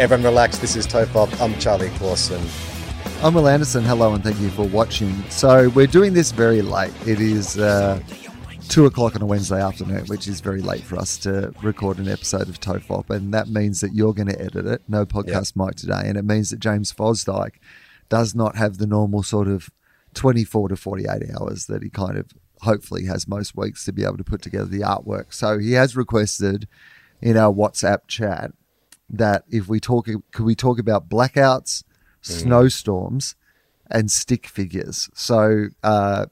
Everyone relax. This is Tofop. I'm Charlie Clausen. I'm Wil Anderson. Hello, and thank you for watching. So we're doing this very late. It is uh, two o'clock on a Wednesday afternoon, which is very late for us to record an episode of Tofop, and that means that you're going to edit it. No podcast mic today, and it means that James Fosdike does not have the normal sort of 24 to 48 hours that he kind of hopefully has most weeks to be able to put together the artwork. So he has requested in our WhatsApp chat that if we talk, could we talk about blackouts, snowstorms, and stick figures? So uh,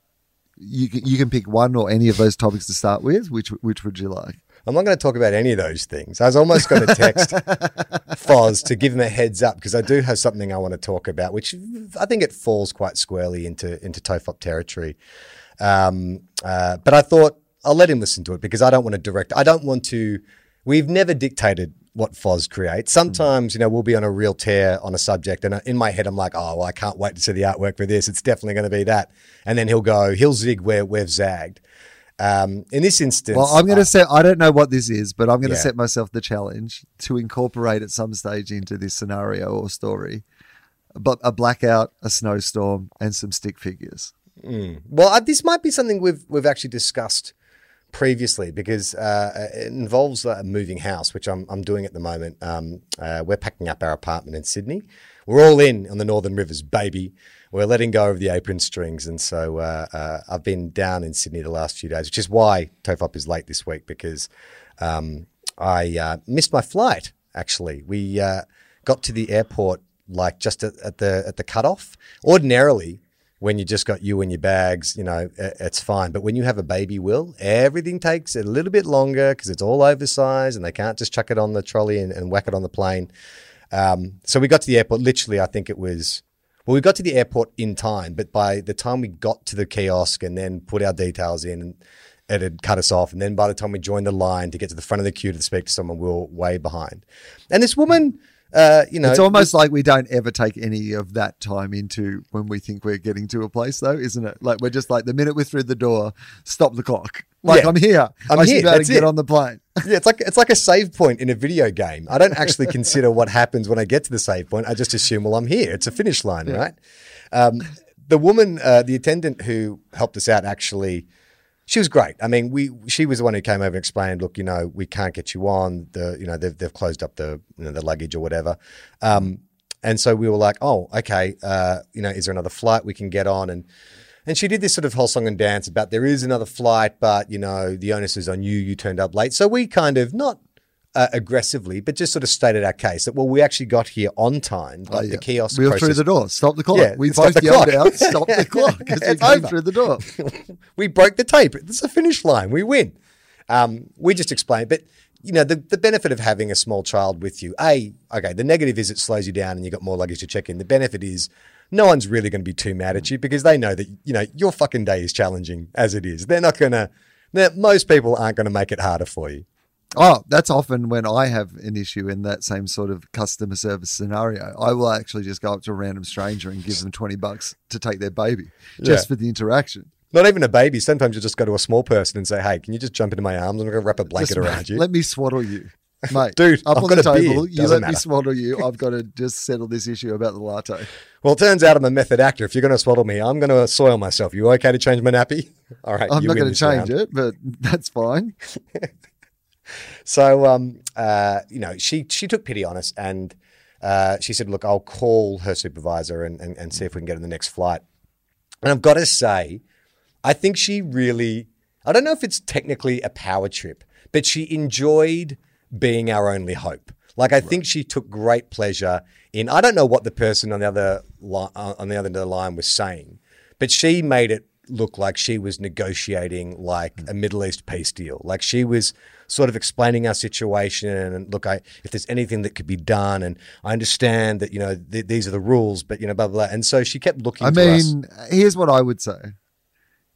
you can, you can pick one or any of those topics to start with. Which which would you like? I'm not going to talk about any of those things. I was almost going to text Foz to give him a heads up because I do have something I want to talk about, which I think it falls quite squarely into into Tofop territory. Um, uh, but I thought I'll let him listen to it because I don't want to direct. I don't want to. We've never dictated what Foz creates. Sometimes, you know, we'll be on a real tear on a subject, and in my head, I'm like, oh, well, I can't wait to see the artwork for this. It's definitely going to be that. And then he'll go, he'll zig where we've zagged. Um, in this instance, Well, I'm going uh, to set. I don't know what this is, but I'm going to Yeah. set myself the challenge to incorporate at some stage into this scenario or story, but a blackout, a snowstorm, and some stick figures. Well, uh, this might be something we've we've actually discussed previously because uh, it involves a moving house, which I'm I'm doing at the moment. Um, uh, we're packing up our apartment in Sydney. We're all in on the Northern Rivers, baby. We're letting go of the apron strings, and so uh, uh, I've been down in Sydney the last few days, which is why Tofop is late this week because um, I uh, missed my flight. Actually, we uh, got to the airport like just at, at the at the cutoff. Ordinarily, when you just got you and your bags, you know, it's fine. But when you have a baby, will everything takes a little bit longer because it's all oversized and they can't just chuck it on the trolley and, and whack it on the plane. Um, so we got to the airport. Literally, I think it was. Well, we got to the airport in time, but by the time we got to the kiosk and then put our details in, it had cut us off. And then by the time we joined the line to get to the front of the queue to speak to someone, we were way behind. And this woman, uh, you know, It's almost like we don't ever take any of that time into when we think we're getting to a place, though, isn't it? Like we're just like the minute we're through the door, stop the clock. Like Yeah. I'm here. I'm I here. able That's to get it. on the plane. yeah, it's like it's like a save point in a video game. I don't actually consider what happens when I get to the save point. I just assume, well, I'm here. It's a finish line, right? Um, the woman, uh, the attendant who helped us out, actually, she was great. I mean, we she was the one who came over and explained, look, you know, we can't get you on. The you know they've they've closed up the you know the luggage or whatever. Um, and so we were like, oh, okay, uh, you know, is there another flight we can get on? And and she did this sort of whole song and dance about there is another flight, but you know the onus is on you. You turned up late, so we kind of not uh, aggressively, but just sort of stated our case that well, we actually got here on time, but Oh, the kiosk We were process, through the door. Stop the clock. Yeah, we both the yelled clock. out, stop the clock we came over. through the door. we broke the tape. It's a finish line. We win. Um, we just explained, but you know the the benefit of having a small child with you. A okay, the negative is it slows you down and you've got more luggage to check in. The benefit is no one's really going to be too mad at you because they know that you know your fucking day is challenging as it is. They're not going to. Most people aren't going to make it harder for you. Oh, that's often when I have an issue in that same sort of customer service scenario. I will actually just go up to a random stranger and give them 20 bucks to take their baby just Yeah. for the interaction. Not even a baby. Sometimes you just go to a small person and say, "Hey, can you just jump into my arms? I'm going to wrap a blanket Just, around you." Let me swaddle you. Mate, Dude, up I've on got the table, you let me swaddle you. I've got to just settle this issue about the latte. Well, it turns out I'm a method actor. If you're going to swaddle me, I'm going to soil myself. You okay to change my nappy? All right, I'm not going to change round. it, but that's fine. So, um, uh, you know, she she took pity on us and uh, she said, "Look, I'll call her supervisor and, and and see if we can get on the next flight." And I've got to say, I think she really. I don't know if it's technically a power trip, but she enjoyed being our only hope. Like I think she took great pleasure in. I don't know what the person on the other li- uh, on the other end of the line was saying, but she made it look like she was negotiating like mm. a Middle East peace deal. Like she was sort of explaining our situation and look, I if there's anything that could be done, and I understand that you know th- these are the rules, but you know blah blah. blah. And so she kept looking. I to us. mean, here's what I would say: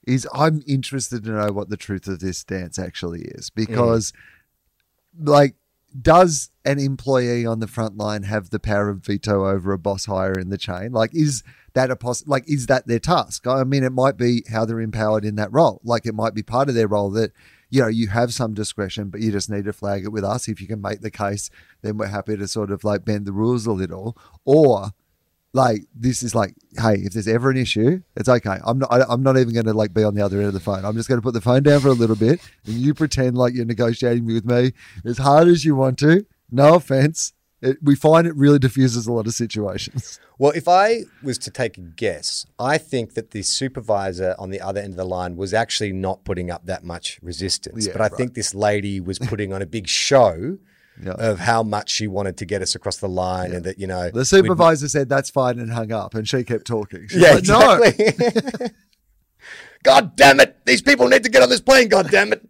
is I'm interested to know what the truth of this dance actually is because, like, does an employee on the front line have the power of veto over a boss higher in the chain? Like, is that a poss- like is that their task? I mean, it might be how they're empowered in that role. Like, it might be part of their role that you know you have some discretion, but you just need to flag it with us. If you can make the case, then we're happy to sort of like bend the rules a little, or like this is like hey if there's ever an issue it's okay. I'm not I, i'm not even going to like be on the other end of the phone. I'm just going to put the phone down for a little bit and you pretend like you're negotiating with me as hard as you want to. No offense. It, we find it really diffuses a lot of situations. Well, if I was to take a guess, I think that the supervisor on the other end of the line was actually not putting up that much resistance. Yeah, but I right. think this lady was putting on a big show Yeah. of how much she wanted to get us across the line and that, you know. the supervisor said that's fine and hung up and she kept talking She's yeah, like, no. God damn it. These people need to get on this plane. God damn it.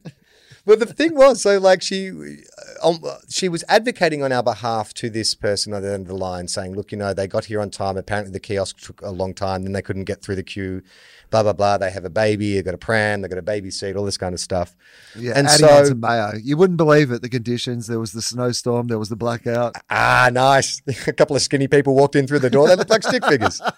But the thing was, so like she, uh, um, she was advocating on our behalf to this person on the end of the line, saying, "Look, you know, they got here on time. Apparently, the kiosk took a long time. Then they couldn't get through the queue. Blah blah blah. They have a baby. They got a pram. They got a baby seat. All this kind of stuff. yeah and so some mayo you wouldn't believe it the conditions there was the snowstorm there was the blackout ah, nice. a couple of skinny people walked in through the door. They looked like stick figures.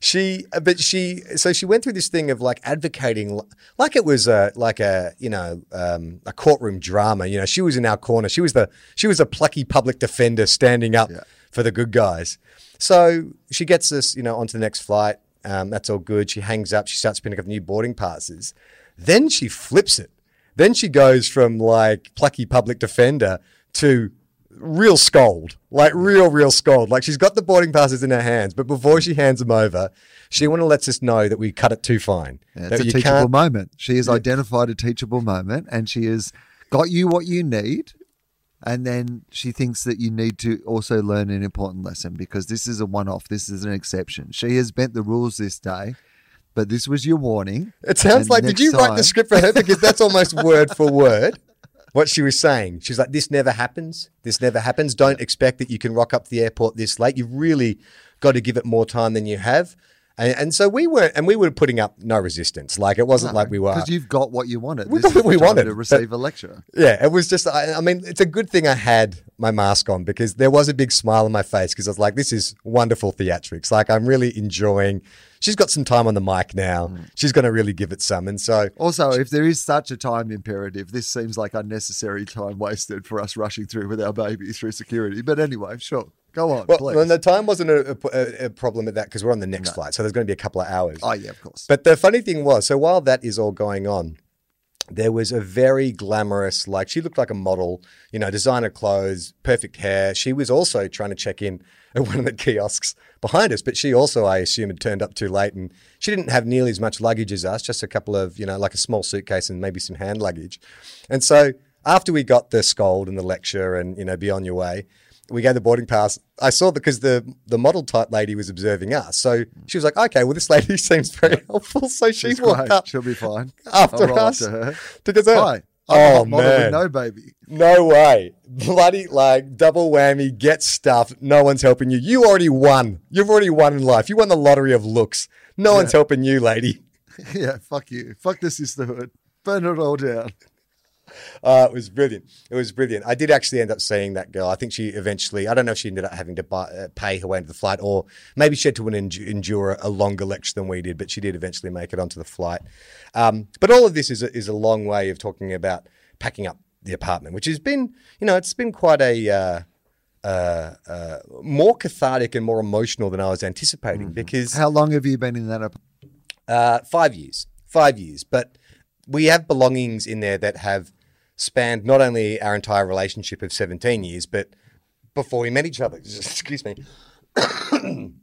she but she so she went through this thing of like advocating like it was a like a you know um, a courtroom drama. You know she was in our corner. She was the she was a plucky public defender standing up Yeah. for the good guys. So she gets us you know onto the next flight. Um, that's all good. She hangs up. She starts picking up new boarding passes. Then she flips it. Then she goes from like plucky public defender to real scold, like real, real scold. Like she's got the boarding passes in her hands, but before she hands them over, she want to lets us know that we cut it too fine. Yeah, that it's a teachable can't- moment. She has identified a teachable moment and she has got you what you need. And then she thinks that you need to also learn an important lesson because this is a one off. This is an exception. She has bent the rules this day, but this was your warning. It sounds And like, did you write the script for her? Because that's almost word for word what she was saying. She's like, this never happens. This never happens. Don't expect that you can rock up to the airport this late. You've really got to give it more time than you have. And, and so we weren't, and we were putting up no resistance. Like it wasn't like we were. Because you've got what you wanted. We This got what we wanted, to but- receive a lecture. Yeah, it was just, I, I mean, it's a good thing I had my mask on because there was a big smile on my face because I was like, this is wonderful theatrics. Like, I'm really enjoying. She's got some time on the mic now. Mm. She's going to really give it some. And so, Also, if there is such a time imperative, this seems like unnecessary time wasted for us rushing through with our baby through security. But anyway, sure. Go on, well, please. well, the time wasn't a, a, a problem at that because we're on the next flight. So there's going to be a couple of hours. oh, yeah, of course. But the funny thing was, so while that is all going on, there was a very glamorous, like she looked like a model, you know, designer clothes, perfect hair. She was also trying to check in at one of the kiosks behind us, but she also, I assume, had turned up too late and she didn't have nearly as much luggage as us, just a couple of, you know, like a small suitcase and maybe some hand luggage. And so after we got the scold and the lecture and, you know, be on your way, we gave the boarding pass. I saw because the the model type lady was observing us, so she was like, "Okay, well, this lady seems very helpful." So she She's walked great. up She'll be fine. after us to her. to. Hi. I'm Oh hot model with man, no baby. no way! Bloody like double whammy. Get stuffed. No one's helping you. You already won. You've already won in life. You won the lottery of looks. No one's helping you, lady. yeah, fuck you. Fuck the sisterhood. Burn it all down. Uh, it was brilliant. It was brilliant. I did actually end up seeing that girl. I think she eventually, I don't know if she ended up having to buy, uh, pay her way into the flight or maybe she had to endure a longer lecture than we did, but she did eventually make it onto the flight. Um, but all of this is a, is a long way of talking about packing up the apartment, which has been, you know, it's been quite a. Uh, uh, uh, more cathartic and more emotional than I was anticipating because How long have you been in that? Up- uh, five years. Five years. But we have belongings in there that have spanned not only our entire relationship of 17 years, but before we met each other. Excuse me.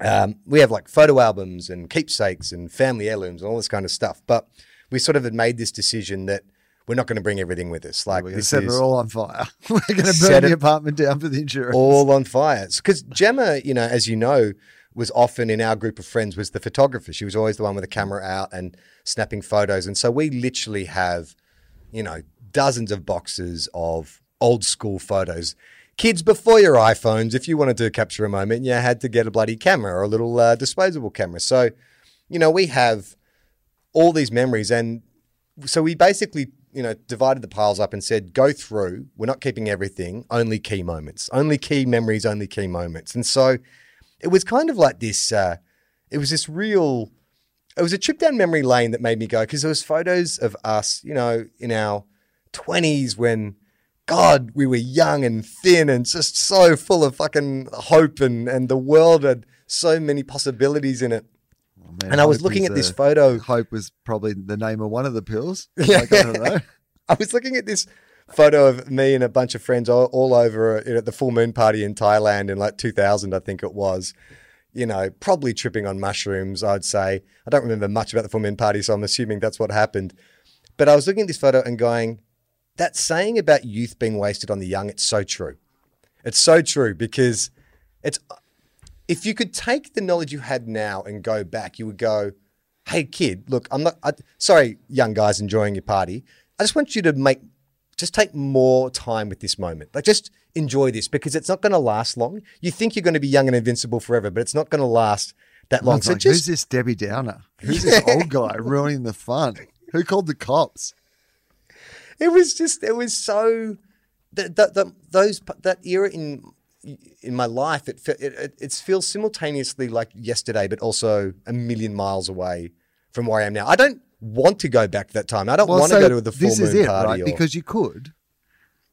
um, we have like photo albums and keepsakes and family heirlooms and all this kind of stuff. But we sort of had made this decision that we're not going to bring everything with us. Like We're to set is all on fire. We're going to burn the apartment down for the insurance. all on fire. Because Gemma, you know, as you know, was often in our group of friends was the photographer. She was always the one with the camera out and snapping photos. And so we literally have, you know, dozens of boxes of old school photos. Kids before your iPhones, if you wanted to capture a moment, you had to get a bloody camera or a little uh, disposable camera. So, you know, we have all these memories. And so we basically, you know, divided the piles up and said, go through. We're not keeping everything, only key moments, only key memories, only key moments. And so it was kind of like this, uh, it was this real, it was a trip down memory lane that made me go, because there was photos of us, you know, in our 20s when, God, we were young and thin and just so full of fucking hope and, and the world had so many possibilities in it. Oh, man, And I was looking at this photo. Hope was probably the name of one of the pills. Yeah. Like, I. I was looking at this photo of me and a bunch of friends all, all over uh, at the full moon party in Thailand in like 2000, I think it was. You know, probably tripping on mushrooms, I'd say. I don't remember much about the full moon party, so I'm assuming that's what happened. But I was looking at this photo and going, that saying about youth being wasted on the young, it's so true. It's so true because it's if you could take the knowledge you had now and go back, you would go, "Hey, kid, look, I'm not. I, sorry, young guys enjoying your party. I just want you to make, just take more time with this moment. Like, just enjoy this because it's not going to last long. You think you're going to be young and invincible forever, but it's not going to last that long. It's So like, who's this Debbie Downer? Who's this old guy ruining the fun? Who called the cops? It was just it was so that that those that era in in my life it it, it it feels simultaneously like yesterday but also a million miles away from where I am now. I don't want to go back to that time. I don't want to go to the full this moon is it, party right? or, Because you could.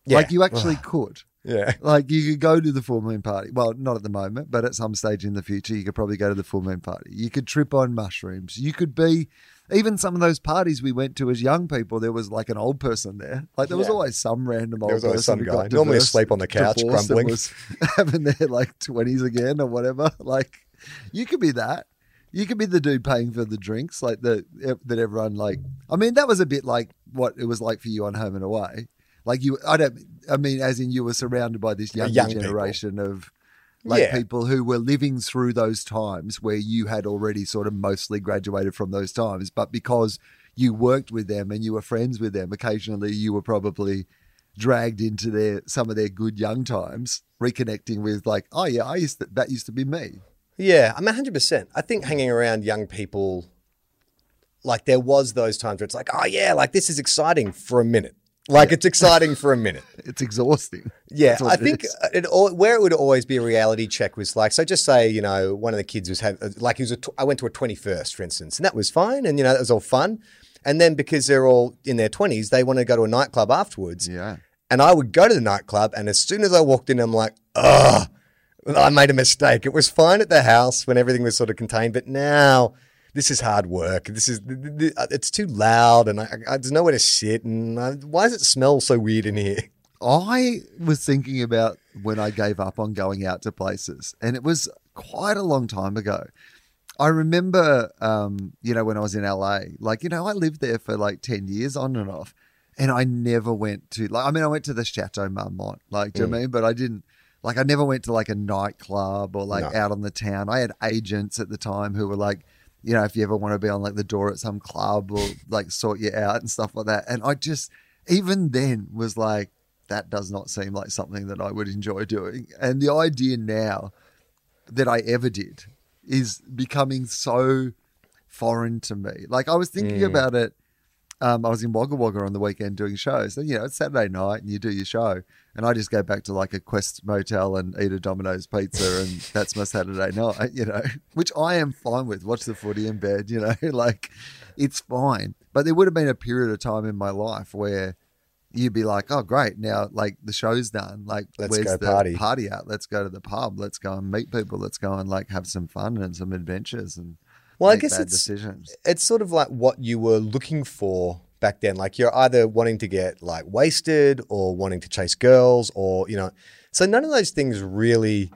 Yeah. Like you actually could. yeah. Like you could go to the full moon party. Well, not at the moment, but at some stage in the future, you could probably go to the full moon party. You could trip on mushrooms. You could be even some of those parties we went to as young people. There was like an old person there. Like there was always some random old was always person some guy, got normally asleep on the couch, crumbling. was having their like twenties again or whatever. Like you could be that. You could be the dude paying for the drinks, like the that everyone like. I mean, that was a bit like what it was like for you on Home and Away. Like you, I don't. I mean, as in you were surrounded by this younger Young people. generation of like Yeah. people who were living through those times where you had already sort of mostly graduated from those times, but because you worked with them and you were friends with them, occasionally you were probably dragged into their some of their good young times, reconnecting with like, oh yeah, I used to, that used to be me. Yeah, I'm 100%. I think hanging around young people, like there was those times where it's like, oh yeah, like this is exciting for a minute. Like it's exciting for a minute. It's exhausting. Yeah, I it think uh, it, where it would always be a reality check was like, so just say, you know, one of the kids was had, uh, like, he was a, I went to a 21st, for instance, and that was fine. And, you know, that was all fun. And then because they're all in their 20s, they want to go to a nightclub afterwards. Yeah. And I would go to the nightclub, and as soon as I walked in, I'm like, ugh, I made a mistake. It was fine at the house when everything was sort of contained, but now this is hard work. This is th- uh, it's too loud, and I, I, there's nowhere to sit. And I, why does it smell so weird in here? I was thinking about when I gave up on going out to places, and it was quite a long time ago. I remember, um, you know, when I was in LA, like, you know, I lived there for like 10 years on and off, and I never went to, like, I mean, I went to the Chateau Marmont, like, do you know what I mm. mean? But I didn't, like, I never went to like a nightclub or like No. out on the town. I had agents at the time who were like, you know, if you ever want to be on like the door at some club or like sort you out and stuff like that. And I just, even then, was like, that does not seem like something that I would enjoy doing. And the idea now that I ever did is becoming so foreign to me. Like I was thinking about it. Um, I was in Wagga Wagga on the weekend doing shows. And, you know, it's Saturday night and you do your show. And I just go back to like a Quest motel and eat a Domino's pizza. And that's my Saturday night, you know, which I am fine with. Watch the footy in bed, you know, like it's fine. But there would have been a period of time in my life where you'd be like, oh, great. Now, like the show's done. Like, Let's where's go the party." party at? Let's go to the pub. Let's go and meet people. Let's go and like have some fun and some adventures and Well, I guess it's decisions. it's sort of like what you were looking for back then. Like you're either wanting to get like wasted or wanting to chase girls or you know. So none of those things really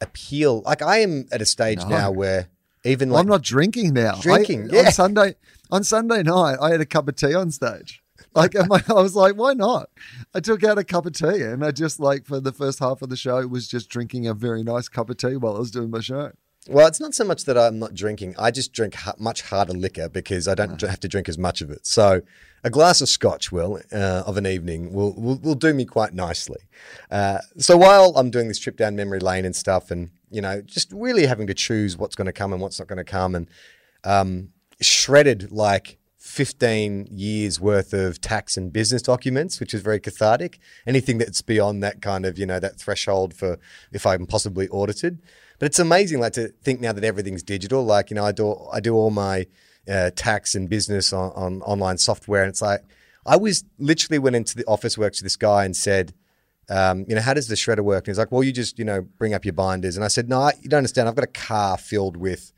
appeal. Like I am at a stage No. now where even like I'm not drinking now. I- Drinking, yeah. on Sunday. On Sunday night, I had a cup of tea on stage. Like, I, I was like, why not? I took out a cup of tea, and I just like for the first half of the show was just drinking a very nice cup of tea while I was doing my show. Well, it's not so much that I'm not drinking. I just drink ha- much harder liquor because I don't have to drink as much of it. So, a glass of scotch, will uh, of an evening, will, will will do me quite nicely. Uh, so while I'm doing this trip down memory lane and stuff, and you know, just really having to choose what's going to come and what's not going to come, and um, shredded like 15 years worth of tax and business documents, which is very cathartic. Anything that's beyond that kind of, you know, that threshold for if I'm possibly audited. But it's amazing, like to think now that everything's digital. Like, you know, I do I do all my uh, tax and business on, on online software, and it's like I was literally went into the Officeworks with this guy and said, um, you know, how does the shredder work? And he's like, well, you just, you know, bring up your binders. And I said, no, you don't understand. I've got a car filled with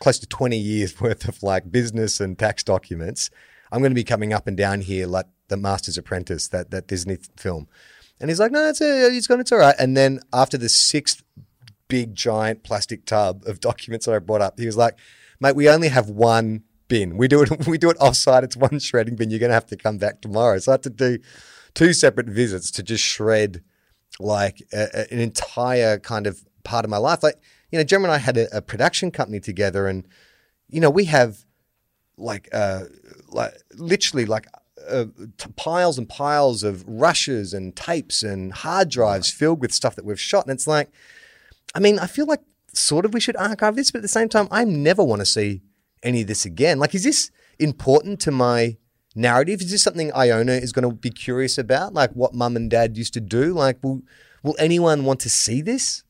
close to 20 years worth of like business and tax documents. I'm going to be coming up and down here like the Master's Apprentice, that, that Disney film. And he's like, no, it's, a, it's, gone, it's all right. And then after the sixth big giant plastic tub of documents that I brought up, he was like, mate, we only have one bin. We do it, we do it offsite. It's one shredding bin. You're going to have to come back tomorrow. So I had to do two separate visits to just shred like a, a, an entire kind of part of my life. Like, you know, Gemma and I had a, a production company together, and you know, we have like uh, like literally like uh, t- piles and piles of rushes and tapes and hard drives filled with stuff that we've shot, and it's like, I mean, I feel like sort of we should archive this, but at the same time, I never want to see any of this again. Like, is this important to my narrative? Is this something Iona is going to be curious about? Like what mum and dad used to do? Like, will will anyone want to see this?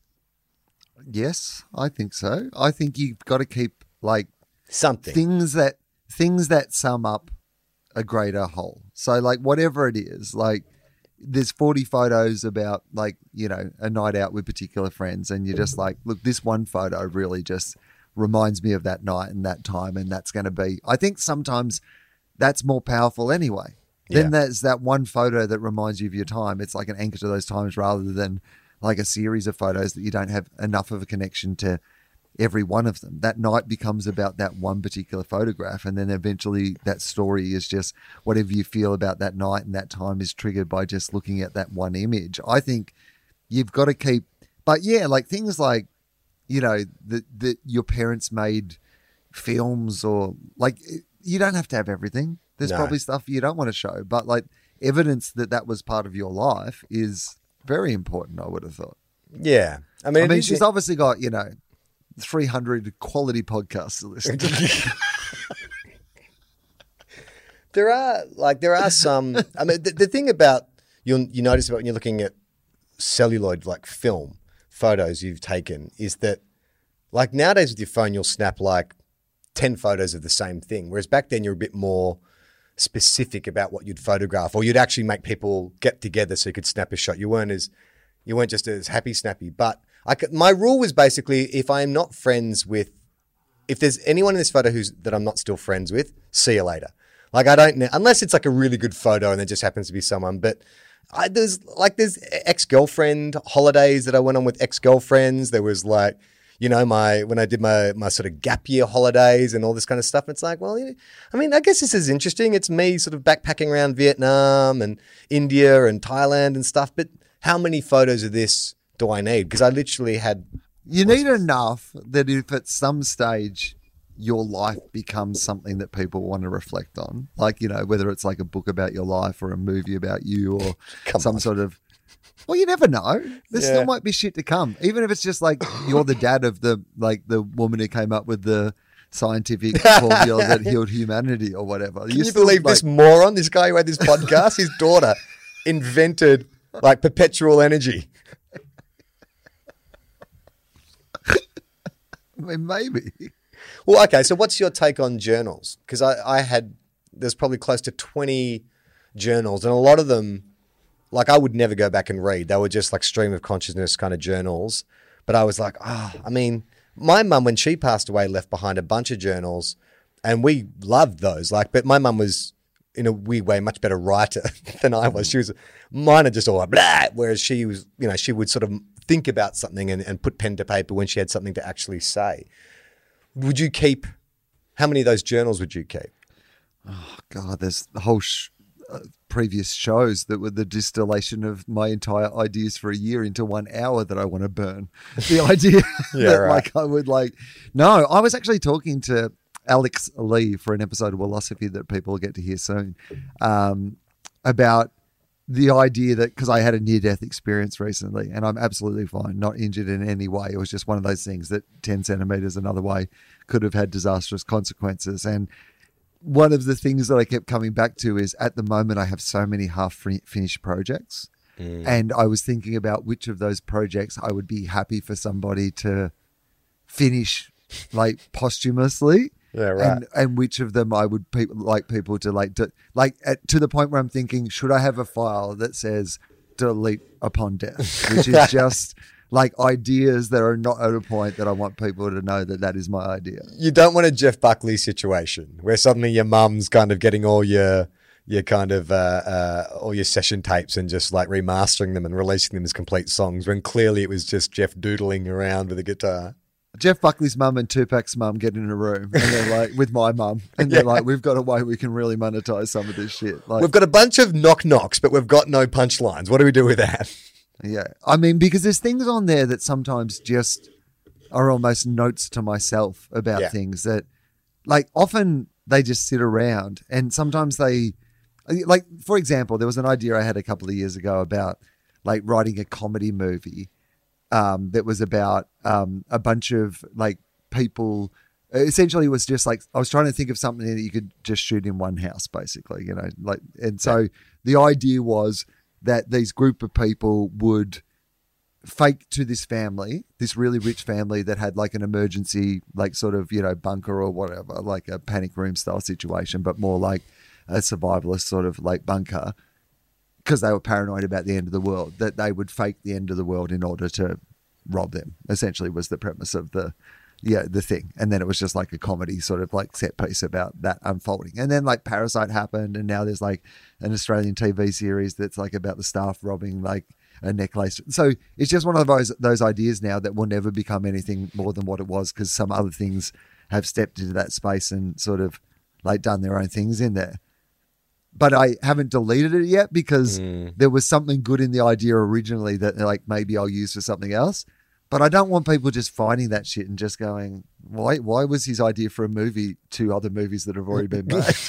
Yes, I think so. I think you've got to keep like Something. things that things that sum up a greater whole. So like whatever it is, like there's 40 photos about like, you know, a night out with particular friends and you're just like, look, this one photo really just reminds me of that night and that time and that's going to be I think sometimes that's more powerful anyway. Then Yeah. there's that one photo that reminds you of your time. It's like an anchor to those times rather than like a series of photos that you don't have enough of a connection to every one of them. That night becomes about that one particular photograph, and then eventually that story is just whatever you feel about that night and that time is triggered by just looking at that one image. I think you've got to keep, but yeah, like things like you know that that your parents made films or like you don't have to have everything. There's No. probably stuff you don't want to show, but like evidence that that was part of your life is very important. I would have thought. Yeah. I mean, I mean, she's obviously got, you know, 300 quality podcasts to listen to. there are like there are some. I mean, the, the thing about you you notice about when you're looking at celluloid like film photos you've taken is that like nowadays with your phone you'll snap like ten photos of the same thing, whereas back then you're a bit more specific about what you'd photograph, or you'd actually make people get together so you could snap a shot. You weren't as you weren't just as happy snappy. But I could, my rule was basically if I am not friends with if there's anyone in this photo who's that I'm not still friends with, see you later. Like I don't know unless it's like a really good photo and there just happens to be someone. But I, there's like there's ex girlfriend holidays that I went on with ex girlfriends. There was like you know my when I did my my sort of gap year holidays and all this kind of stuff. And It's like well, you know, I mean I guess this is interesting. It's me sort of backpacking around Vietnam and India and Thailand and stuff. But how many photos of this do I need? Because I literally had You need enough that if at some stage your life becomes something that people want to reflect on, like, you know, whether it's like a book about your life or a movie about you or some on. sort of. Well, you never know. There Yeah. still might be shit to come, even if it's just like you're the dad of the like the woman who came up with the scientific formula that healed humanity or whatever. Can you, believe this moron, this guy who had this podcast? His daughter invented like perpetual energy. I mean, maybe. Well, okay. So, what's your take on journals? Because I, I had there's probably close to twenty journals, and a lot of them, like I would never go back and read. They were just like stream of consciousness kind of journals. But I was like, ah, I mean, my mum when she passed away left behind a bunch of journals, and we loved those. Like, but my mum was in a weird way much better writer than I was. She was mine are just all like blah, whereas she was, you know, she would sort of think about something and, and put pen to paper when she had something to actually say. Would you keep? How many of those journals would you keep? Oh, God, there's a whole sh- uh, previous shows that were the distillation of my entire ideas for a year into one hour that I want to burn. The idea Yeah, that right. like I would like no, I was actually talking to Alex Lee for an episode of Wilosophy that people will get to hear soon um, about the idea that because I had a near death experience recently and I'm absolutely fine, not injured in any way. It was just one of those things that 10 centimeters another way could have had disastrous consequences. And one of the things that I kept coming back to is at the moment I have so many half finished projects. Mm. And I was thinking about which of those projects I would be happy for somebody to finish like posthumously Yeah, right. and and which of them I would people like people to like to, like at, to the point where I'm thinking should I have a file that says delete upon death which is just like ideas that are not at a point that I want people to know that that is my idea you don't want a Jeff Buckley situation where suddenly your mum's kind of getting all your your kind of uh, uh, all your session tapes and just like remastering them and releasing them as complete songs when clearly it was just Jeff doodling around with a guitar. Jeff Buckley's mum and Tupac's mum get in a room and they're like with my mum and they're like we've got a way we can really monetize some of this shit like We've got a bunch of knock knocks, but we've got no punchlines. What do we do with that? Yeah. I mean, because there's things on there that sometimes just are almost notes to myself about Yeah. things that, like, often they just sit around and sometimes they, like, for example, there was an idea I had a couple of years ago about, like, writing a comedy movie um, that was about um, a bunch of, like, people. Essentially, it was just like I was trying to think of something that you could just shoot in one house, basically, you know, like, and so the idea was that these group of people would fake to this family, this really rich family that had like an emergency, like sort of, you know, bunker or whatever, like a panic room style situation, but more like a survivalist sort of like bunker because they were paranoid about the end of the world, that they would fake the end of the world in order to rob them, essentially was the premise of the yeah, the thing. And then it was just like a comedy sort of like set piece about that unfolding. And then like Parasite happened and now there's like an Australian TV series that's like about the staff robbing like a necklace. So it's just one of those those ideas now that will never become anything more than what it was because some other things have stepped into that space and sort of like done their own things in there. But I haven't deleted it yet because hmm. there was something good in the idea originally that like maybe I'll use for something else. But I don't want people just finding that shit and just going, why why was his idea for a movie two other movies that have already been made?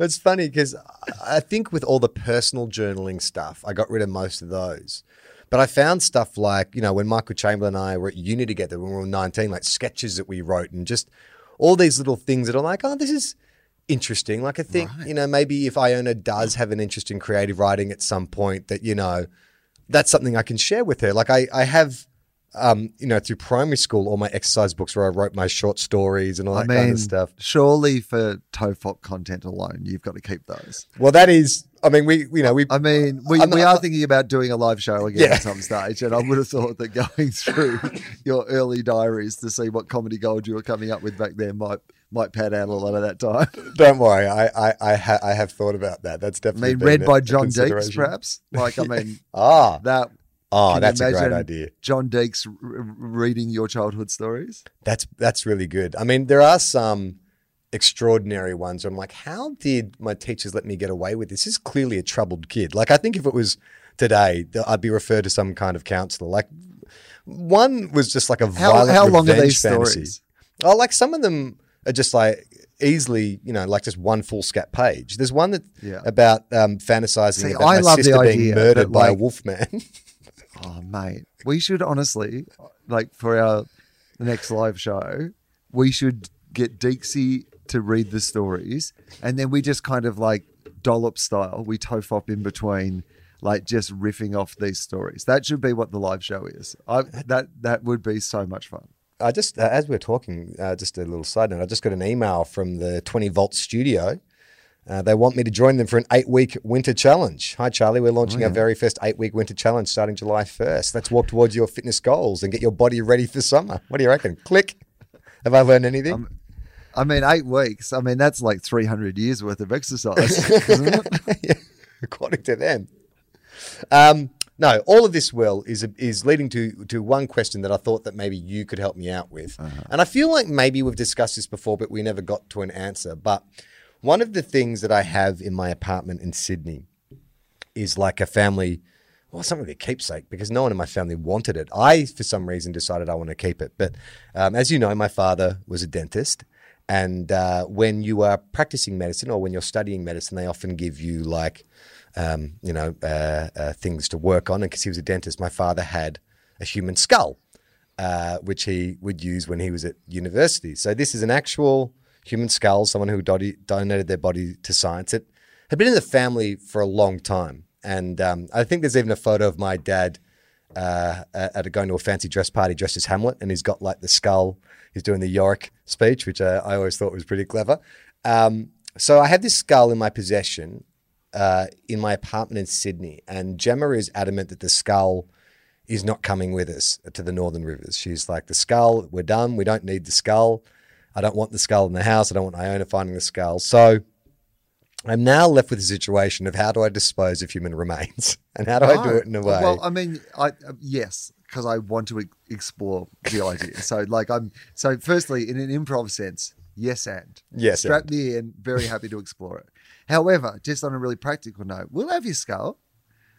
It's funny because I think with all the personal journaling stuff, I got rid of most of those. But I found stuff like, you know, when Michael Chamberlain and I were at uni together when we were 19, like sketches that we wrote and just all these little things that are like, oh, this is interesting. Like, I think, you know, maybe if Iona does have an interest in creative writing at some point, that, you know, that's something I can share with her. Like, I, I have, um, you know, through primary school, all my exercise books where I wrote my short stories and all I that kind of stuff. surely for TOFOP content alone, you've got to keep those. Well, that is, I mean, we, you know, we, I mean, we, I'm we are thinking about doing a live show again Yeah. at some stage, and I would have thought that going through your early diaries to see what comedy gold you were coming up with back then might might pad out a lot of that time. Don't worry, I I I, ha- I have thought about that. That's I definitely mean, been read a- by John Deeks, perhaps. Like, I mean, Ah, that. oh, that's a great idea. John Deeks r- reading your childhood stories. That's that's really good. I mean, there are some extraordinary ones. Where I'm like, how did my teachers let me get away with this? This is clearly a troubled kid. Like, I think if it was today, I'd be referred to some kind of counselor. Like, one was just like a violent how long are these fantasy. stories? Oh, like some of them are just like easily, you know, like just one foolscap page. There's one that Yeah. about um, fantasizing See, about I my love the sister being murdered by a wolf man. Oh, mate, we should honestly, like, for our next live show, we should get Deeksy to read the stories, and then we just kind of like dollop style, we tofop in between, like just riffing off these stories. That should be what the live show is. I, that that would be so much fun. I just, uh, as we're talking, uh, just a little side note, I just got an email from the 20 Volt studio. Uh, they want me to join them for an eight week winter challenge. Hi, Charlie. We're launching our very first eight week winter challenge starting July 1st. Let's walk towards your fitness goals and get your body ready for summer. What do you reckon? Click. Have I learned anything? I mean, eight weeks. I mean, that's like three hundred years worth of exercise, isn't it? Yeah, according to them. Um, no, all of this, Wil, is is leading to to one question that I thought that maybe you could help me out with, and I feel like maybe we've discussed this before, but we never got to an answer. But one of the things that I have in my apartment in Sydney is like a family. Well, it's not really a keepsake because no one in my family wanted it. I, for some reason, decided I want to keep it. But um, as you know, my father was a dentist. And uh, when you are practicing medicine or when you're studying medicine, they often give you like, um, you know, uh, uh, things to work on. And because he was a dentist, my father had a human skull, uh, which he would use when he was at university. So this is an actual human skull, someone who donated their body to science. It had been in the family for a long time. And um, I think there's even a photo of my dad uh, at a, going to a fancy dress party dressed as Hamlet, and he's got like the skull. He's doing the Yorick speech, which I, I always thought was pretty clever. Um, so I had this skull in my possession uh, in my apartment in Sydney, and Gemma is adamant that the skull is not coming with us to the Northern Rivers. She's like, the skull, we're done. We don't need the skull. I don't want the skull in the house. I don't want Iona finding the skull. So I'm now left with the situation of how do I dispose of human remains and how do I do it in a way? Well, I mean, I uh, yes, because I want to explore the idea. so, like, I'm so firstly in an improv sense, yes, and Yes, strap and. me in. Very happy to explore it. However, just on a really practical note, we'll have your skull.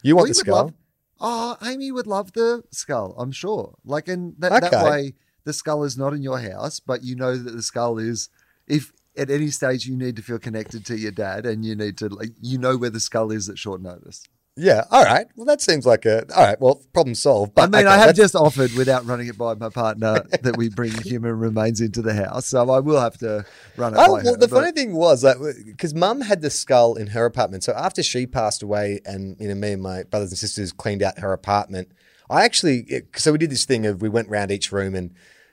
you want We the would skull? love- oh, Amy would love the skull. I'm sure. Like, and that, that way, the skull is not in your house, but you know that the skull is. If at any stage you need to feel connected to your dad, and you need to, like, you know where the skull is at short notice. Yeah. All right. Well, that seems like a all right. Well, problem solved. But I mean, okay, I have that's- just offered, without running it by my partner, that we bring human remains into the house. So I will have to run it Oh, by well, her. the but- funny thing was that because Mum had the skull in her apartment, so after she passed away, and you know, me and my brothers and sisters cleaned out her apartment. I actually, it- so we did this thing of we went round each room, and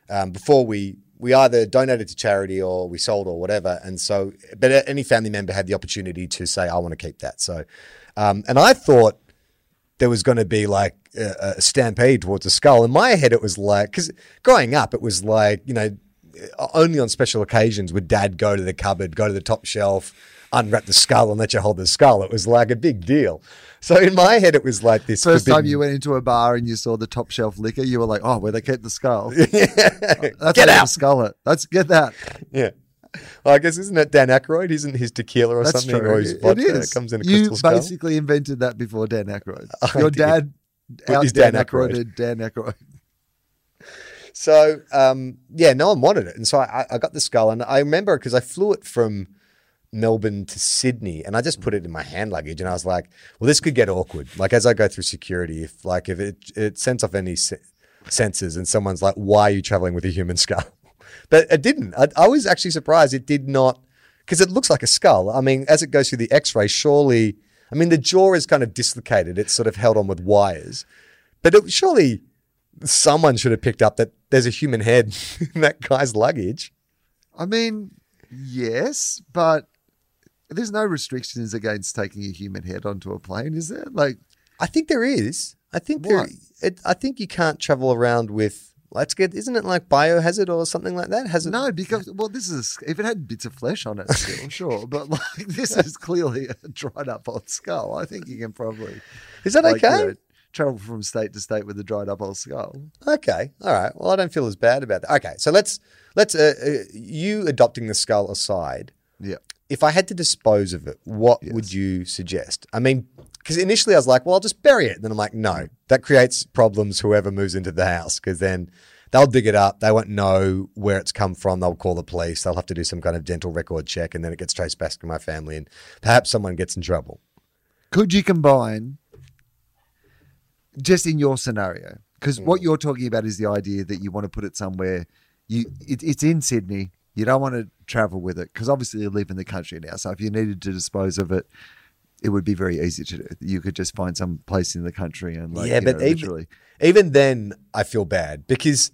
um, before we we either donated to charity or we sold or whatever, and so but any family member had the opportunity to say, I want to keep that. So, um, and I thought there was going to be like a, a stampede towards the skull. In my head, it was like, because growing up, it was like, you know, only on special occasions would dad go to the cupboard, go to the top shelf, unwrap the skull and let you hold the skull. It was like a big deal. So in my head, it was like this. First time you went into a bar and you saw the top shelf liquor, you were like, "Oh, where they kept the skull? Get That's get out. Skull it. Let's get that. Yeah. Well, I guess isn't it Dan Aykroyd? Isn't his tequila or That's something? true. Or his It vodka is. comes in a you crystal skull? You basically invented that before Dan Aykroyd. I Your did. dad out his Dan Dan Aykroyd Aykroyd. Dan Aykroyd. So um, yeah, no one wanted it, and so I, I got the skull, and I remember because I flew it from Melbourne to Sydney, and I just put it in my hand luggage, and I was like, well, this could get awkward. Like as I go through security, if like if it it sends off any se- sensors, and someone's like, why are you traveling with a human skull? But it didn't. I, I was actually surprised it did not, because it looks like a skull. I mean, as it goes through the X-ray, surely. I mean, the jaw is kind of dislocated. It's sort of held on with wires, but it, surely someone should have picked up that there's a human head in that guy's luggage. I mean, yes, but there's no restrictions against taking a human head onto a plane, is there? Like, I think there is. I think there. It, I think you can't travel around with. Let's get. Isn't it like biohazard or something like that? Has it? no, because well, this is if it had bits of flesh on it, still sure, but like this is clearly a dried up old skull. I think you can probably Is that like, you okay? know, travel from state to state with a dried up old skull. Okay. All right. Well, I don't feel as bad about that. Okay. So let's let's uh, uh, you adopting the skull aside. Yeah. If I had to dispose of it, what would you suggest? I mean, because initially I was like, well, I'll just bury it. And then I'm like, no, that creates problems. Whoever moves into the house, because then they'll dig it up. They won't know where it's come from. They'll call the police. They'll have to do some kind of dental record check, and then it gets traced back to my family, and perhaps someone gets in trouble. Could you combine just in your scenario? Because what mm. you're talking about is the idea that you want to put it somewhere. You it, it's in Sydney. You don't want to travel with it because obviously you live in the country now. So if you needed to dispose of it, it would be very easy to do. You could just find some place in the country and like yeah, but know, even, literally. even then, I feel bad because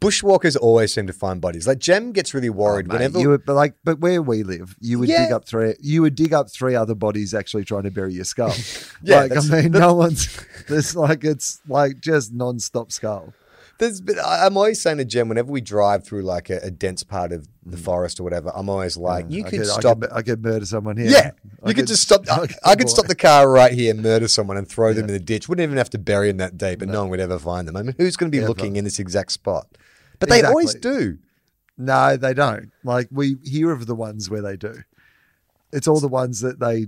bushwalkers always seem to find bodies. Like Jem gets really oh, worried Oh, Mate, whenever. you would, but like, but where we live, you would dig up three. You would dig up three other bodies actually trying to bury your skull. Yeah, like I mean, no one's. There's like it's like just non-stop skull. There's, but I- I'm always saying to Jem, whenever we drive through like a, a dense part of the mm. forest or whatever, I'm always like, mm. you I could I stop. could, I could murder someone here. yeah, I you could just stop. I, I could stop the car right here, murder someone, and throw them in the ditch. Wouldn't even have to bury them that deep, and no, one would ever find them. I mean, who's going to be Ever. looking in this exact spot? But they always do. No, they don't. Like we hear of the ones where they do. It's all the ones that they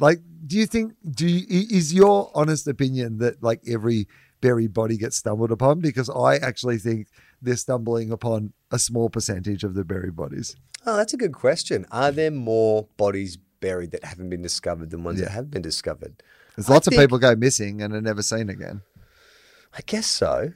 like. Do you think? Do you, is your honest opinion that like every buried body gets stumbled upon? Because I actually think they're stumbling upon a small percentage of the buried bodies. Oh, that's a good question. Are there more bodies buried that haven't been discovered than ones that have been discovered? There's lots think- of people go missing and are never seen again. I guess so.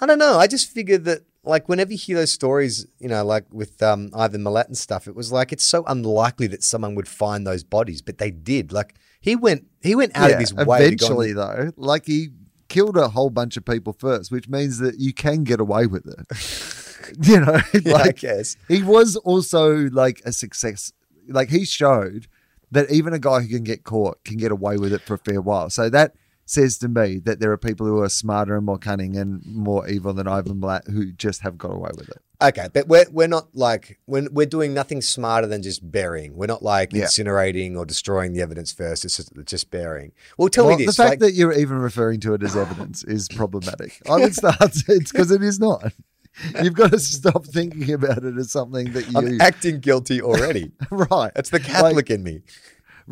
I don't know. I just figured that, like, whenever you hear those stories, you know, like with um, Ivan Milat and stuff, it was like it's so unlikely that someone would find those bodies, but they did. Like, he went, he went out of his way. eventually, though, like he killed a whole bunch of people first, which means that you can get away with it. you know, Yeah, I like guess. he was also like a success. Like he showed that even a guy who can get caught can get away with it for a fair while. So that says to me that there are people who are smarter and more cunning and more evil than Ivan Milat who just have got away with it. Okay, but we're we're not like when we're doing nothing smarter than just burying. We're not like Yeah. incinerating or destroying the evidence first. It's just, just burying. Well, tell Well, me this: the fact like, that you're even referring to it as evidence is problematic. I would start it's because it is not. You've got to stop thinking about it as something that you I'm acting guilty already. right. That's the Catholic in me.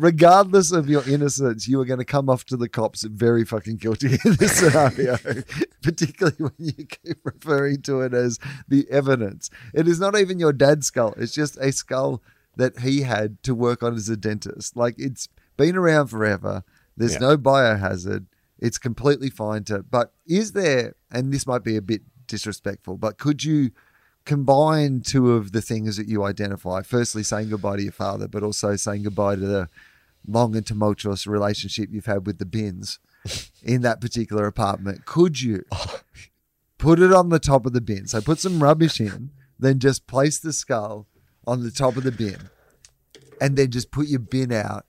Regardless of your innocence, you are going to come off to the cops very fucking guilty in this scenario, particularly when you keep referring to it as the evidence. It is not even your dad's skull, it's just a skull that he had to work on as a dentist. Like it's been around forever, there's Yeah. no biohazard, it's completely fine to. But is there, and this might be a bit disrespectful, but could you? combine two of the things that you identify. Firstly, saying goodbye to your father, but also saying goodbye to the long and tumultuous relationship you've had with the bins in that particular apartment. Could you put it on the top of the bin? So put some rubbish in, then just place the skull on the top of the bin, and then just put your bin out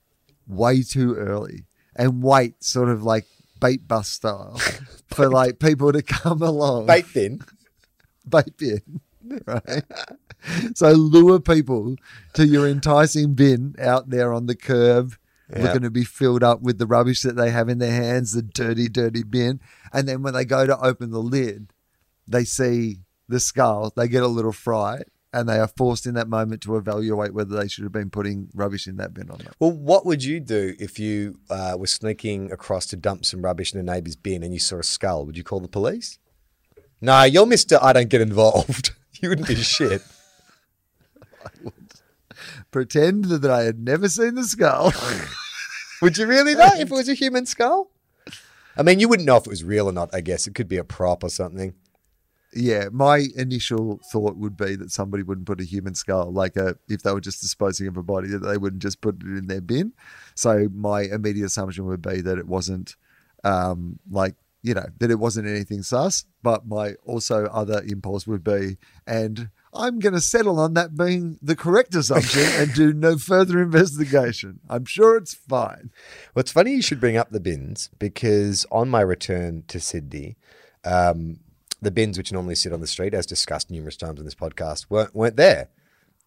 way too early and wait, sort of like bait bus style, for like people to come along Bait bin. bait bin, right? So lure people to your enticing bin out there on the curb, Yeah. looking to be filled up with the rubbish that they have in their hands, the dirty, dirty bin. And then when they go to open the lid, they see the skull, they get a little fright, and they are forced in that moment to evaluate whether they should have been putting rubbish in that bin or not. Well, what would you do if you uh, were sneaking across to dump some rubbish in a neighbour's bin and you saw a skull? Would you call the police? No, you're Mister. I don't get involved. you wouldn't do shit. Pretend that I had never seen the skull. Would you really though? if it was a human skull? I mean, you wouldn't know if it was real or not. I guess it could be a prop or something. Yeah, my initial thought would be that somebody wouldn't put a human skull, like a, if they were just disposing of a body, that they wouldn't just put it in their bin. So my immediate assumption would be that it wasn't, um, like you know, that it wasn't anything sus. But my also other impulse would be, and I'm going to settle on that being the correct assumption and do no further investigation. I'm sure it's fine. Well, it's funny you should bring up the bins because on my return to Sydney, um, the bins which normally sit on the street, as discussed numerous times on this podcast, weren't weren't there.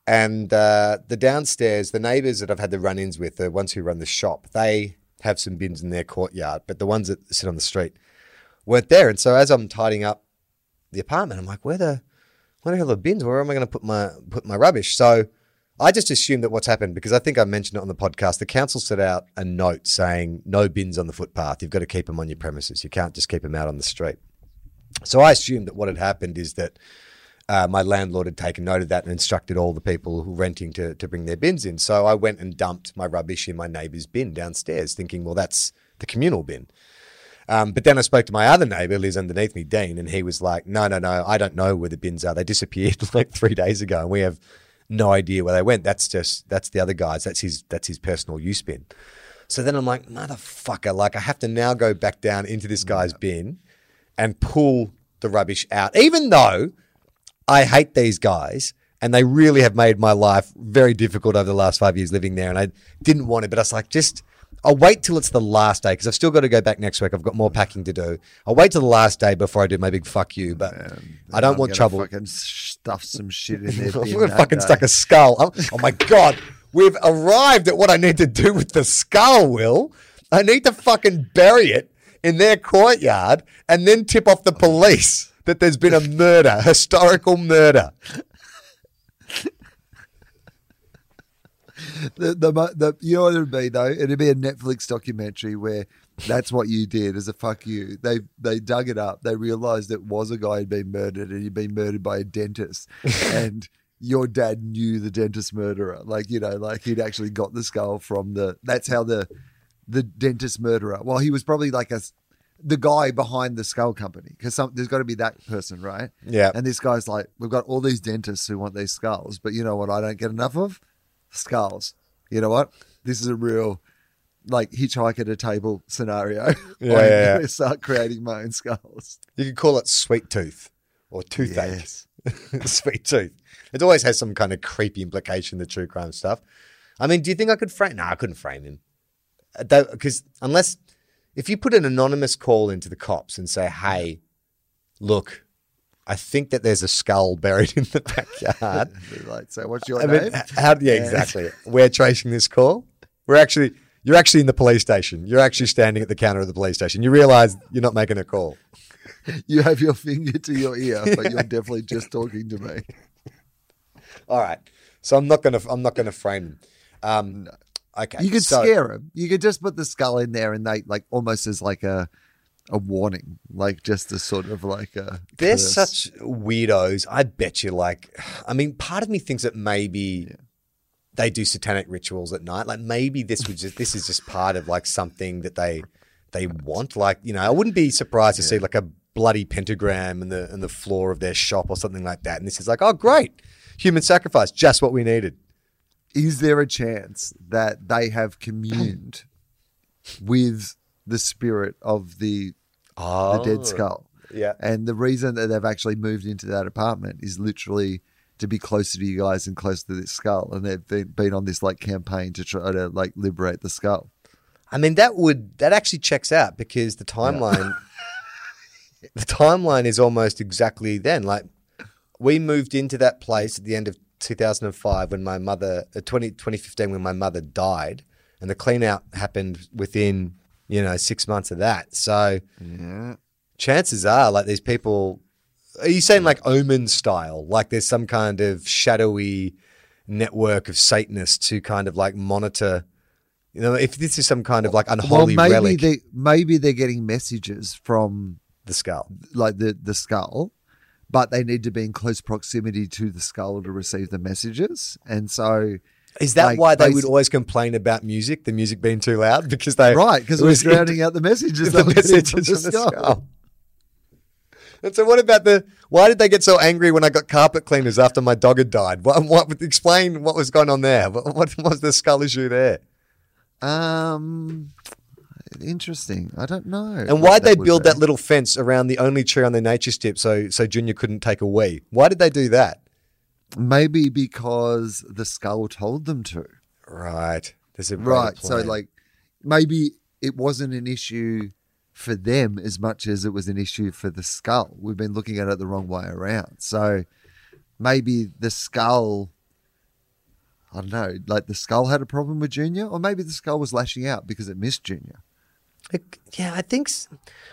And uh, the downstairs, the neighbours that I've had the run-ins with, the ones who run the shop, they have some bins in their courtyard, but the ones that sit on the street weren't there. And so as I'm tidying up the apartment, I'm like, where the where the are the bins? Where am I going to put my put my rubbish? So I just assumed that what's happened because I think I mentioned it on the podcast. The council set out a note saying no bins on the footpath. You've got to keep them on your premises. You can't just keep them out on the street. So I assumed that what had happened is that uh, my landlord had taken note of that and instructed all the people who were renting to, to bring their bins in. So I went and dumped my rubbish in my neighbour's bin downstairs, thinking, well, that's the communal bin. Um, but then I spoke to my other neighbour, who lives underneath me, Dean, and he was like, no, no, no, I don't know where the bins are. They disappeared like three days ago, and we have no idea where they went. That's just that's the other guy's. That's his that's his personal use bin. So then I'm like, motherfucker, like I have to now go back down into this guy's bin and pull the rubbish out, even though I hate these guys and they really have made my life very difficult over the last five years living there. And I didn't want it, but I was like, just, I'll wait till it's the last day because I've still got to go back next week. I've got more packing to do. I'll wait till the last day before I do my big fuck you, but I don't I'm want trouble. Fucking stuff some shit in there. I'm gonna fucking stuck a skull. I'm- oh my god, we've arrived at what I need to do with the skull. Will I need to fucking bury it in their courtyard and then tip off the police that there's been a murder, historical murder. The, the, the, you know what it'd be though? It'd be a Netflix documentary where that's what you did as a fuck you. They they dug it up. They realized it was a guy who'd been murdered and he'd been murdered by a dentist. and your dad knew the dentist murderer. Like, you know, like he'd actually got the skull from the that's how the the dentist murderer. Well, he was probably like a the guy behind the skull company because there's got to be that person, right? Yeah. And this guy's like, we've got all these dentists who want these skulls, but you know what? I don't get enough of skulls. You know what? This is a real like hitchhike at a table scenario. Yeah, I'm yeah, yeah. start creating my own skulls. You could call it sweet tooth or toothache. Yes. sweet tooth. It always has some kind of creepy implication, the true crime stuff. I mean, do you think I could frame? No, I couldn't frame him. Uh, because unless, if you put an anonymous call into the cops and say, hey, look, I think that there's a skull buried in the backyard. Like, so what's your I name? mean, how, yeah, exactly. We're tracing this call. We're actually, you're actually in the police station. You're actually standing at the counter of the police station. You realize you're not making a call. you have your finger to your ear, but you're definitely just talking to me. All right. So I'm not gonna, I'm not gonna frame them. Um, okay. You could so- scare him. You could just put the skull in there, and they like almost as like a a warning, like just a sort of like a. They're curse. such weirdos. I bet you, like, I mean, part of me thinks that maybe they do satanic rituals at night. Like, maybe this was just this is just part of like something that they they want. Like, you know, I wouldn't be surprised to see like a bloody pentagram in the in the floor of their shop or something like that. And this is like, oh, great, human sacrifice, just what we needed. Is there a chance that they have communed with the spirit of the Oh, the dead skull? Yeah. And the reason that they've actually moved into that apartment is literally to be closer to you guys and closer to this skull. And they've been, been on this like campaign to try to like liberate the skull. I mean, that would that actually checks out because the timeline, the timeline is almost exactly then. Like we moved into that place at the end of 2005 when my mother, uh, 20, 2015 when my mother died, and the clean out happened within you know six months of that. So Yeah. chances are, like these people, are you saying like Omen style? Like there's some kind of shadowy network of Satanists who kind of like monitor. You know, if this is some kind of like Well, unholy maybe relic, they maybe they're getting messages from the skull. like the the skull, but they need to be in close proximity to the skull to receive the messages. And so, Is that Like, why they would always complain about music, the music being too loud? Because they right, because it was drowning out the messages. the that were getting from messages the skull. skull. And so, what about the? Why did they get so angry when I got carpet cleaners after my dog had died? What? what explain what was going on there? What, what was the skull issue there? Um, interesting. I don't know. And why'd they build be. that little fence around the only tree on the nature strip so so Junior couldn't take a wee? Why did they do that? Maybe because the skull told them to. Right. There's a Right. greater So, like, maybe it wasn't an issue for them as much as it was an issue for the skull. We've been looking at it the wrong way around. So, maybe the skull. I don't know, like the skull had a problem with Junior, or maybe the skull was lashing out because it missed Junior. Like, yeah, I think. s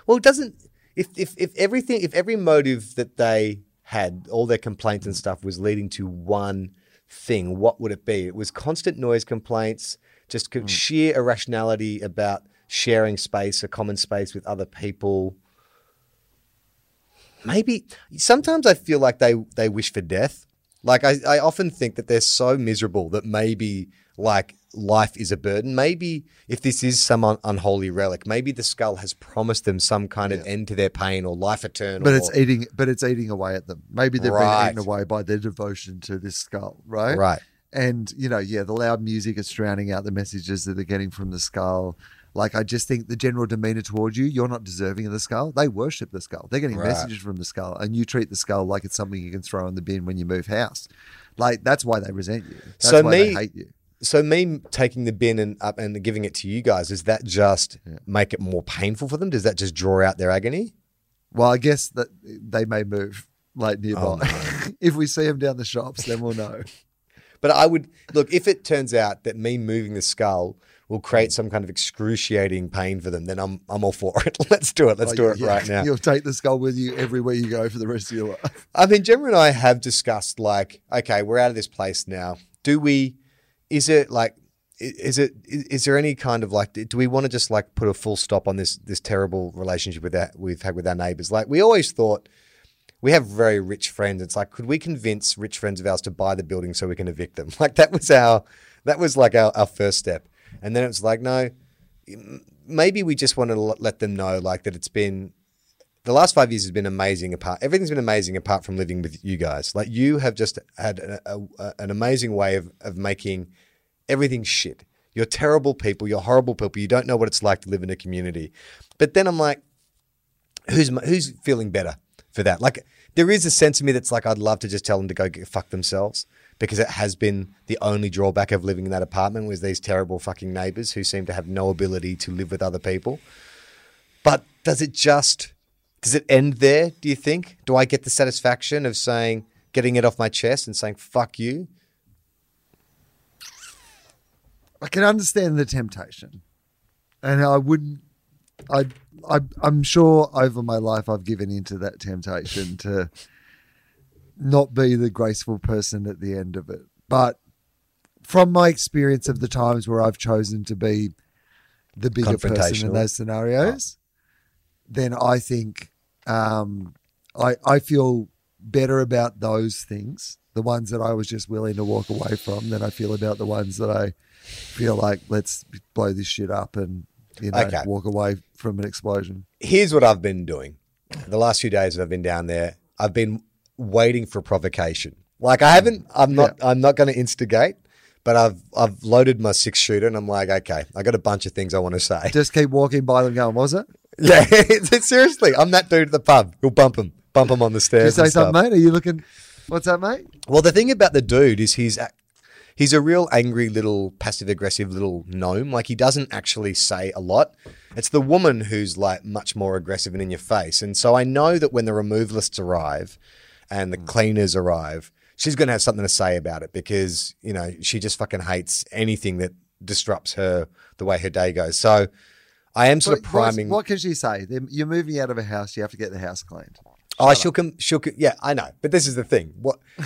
Well, it doesn't. If if if everything, if every motive that they had, all their complaints and mm. stuff was leading to one thing, what would it be? It was constant noise complaints, just co- mm. sheer irrationality about sharing space, a common space with other people. Maybe sometimes I feel like they they wish for death. Like I, I often think that they're so miserable that maybe like life is a burden. Maybe if this is some un- unholy relic, maybe the skull has promised them some kind of end to their pain or life eternal. But it's or- eating, but it's eating away at them. Maybe they've Right. been eaten away by their devotion to this skull, right? right. And you know, yeah, the loud music is drowning out the messages that they're getting from the skull. Like, I just think the general demeanor towards you, you're not deserving of the skull. They worship the skull. They're getting Right. messages from the skull, and you treat the skull like it's something you can throw in the bin when you move house. Like, that's why they resent you. That's So why me- they hate you. So me taking the bin and up and giving it to you guys, does that just make it more painful for them? Does that just draw out their agony? Well, I guess that they may move like nearby. Oh, if we see them down the shops, then we'll know. But I would look if it turns out that me moving the skull will create some kind of excruciating pain for them, then I'm I'm all for it. Let's do it. Let's Like, do it yeah, right now. You'll take the skull with you everywhere you go for the rest of your life. I mean, Gemma and I have discussed like, okay, we're out of this place now. Do we? Is it like is it is there any kind of like do we want to just like put a full stop on this this terrible relationship with that we've had with our neighbors? Like we always thought we have very rich friends. It's like could we convince rich friends of ours to buy the building so we can evict them? Like that was our that was like our, our first step. And then it was like no, maybe we just want to let them know like that it's been the last five years has been amazing. Apart, everything's been amazing apart from living with you guys. Like you have just had a, a- an amazing way of of making everything shit. You're terrible people. You're horrible people. You don't know what it's like to live in a community. But then I'm like, who's who's feeling better for that? Like there is a sense of me that's like I'd love to just tell them to go get fuck themselves because it has been the only drawback of living in that apartment was these terrible fucking neighbors who seem to have no ability to live with other people. But does it just does it end there, do you think? Do I get the satisfaction of saying getting it off my chest and saying fuck you? I can understand the temptation, and I wouldn't. I, I, I'm sure over my life I've given into that temptation to not be the graceful person at the end of it. But from my experience of the times where I've chosen to be the bigger person in those scenarios, then I think um, I I feel better about those things, the ones that I was just willing to walk away from, than I feel about the ones that I feel like let's blow this shit up and you know Okay. walk away from an explosion. Here's what I've been doing. The last few days that I've been down there, I've been waiting for provocation. Like I haven't I'm not I'm not going to instigate, but I've I've loaded my six shooter and I'm like, okay, I got a bunch of things I want to say. Just keep walking by them, going, "Was it?" Yeah, seriously, I'm that dude at the pub. You'll bump him, bump him on the Did you stairs. say and stuff. something, mate? Are you looking? What's that, mate? Well, the thing about the dude is he's he's a real angry little passive aggressive little gnome. Like he doesn't actually say a lot. It's the woman who's like much more aggressive and in your face. And so I know that when the removalists arrive and the hmm. cleaners arrive, she's going to have something to say about it because you know she just fucking hates anything that disrupts her the way her day goes. So I am sort of What- priming. What can she say? You're moving out of a house. You have to get the house cleaned. Oh, she'll come. She'll. Yeah, I know. But this is the thing. What?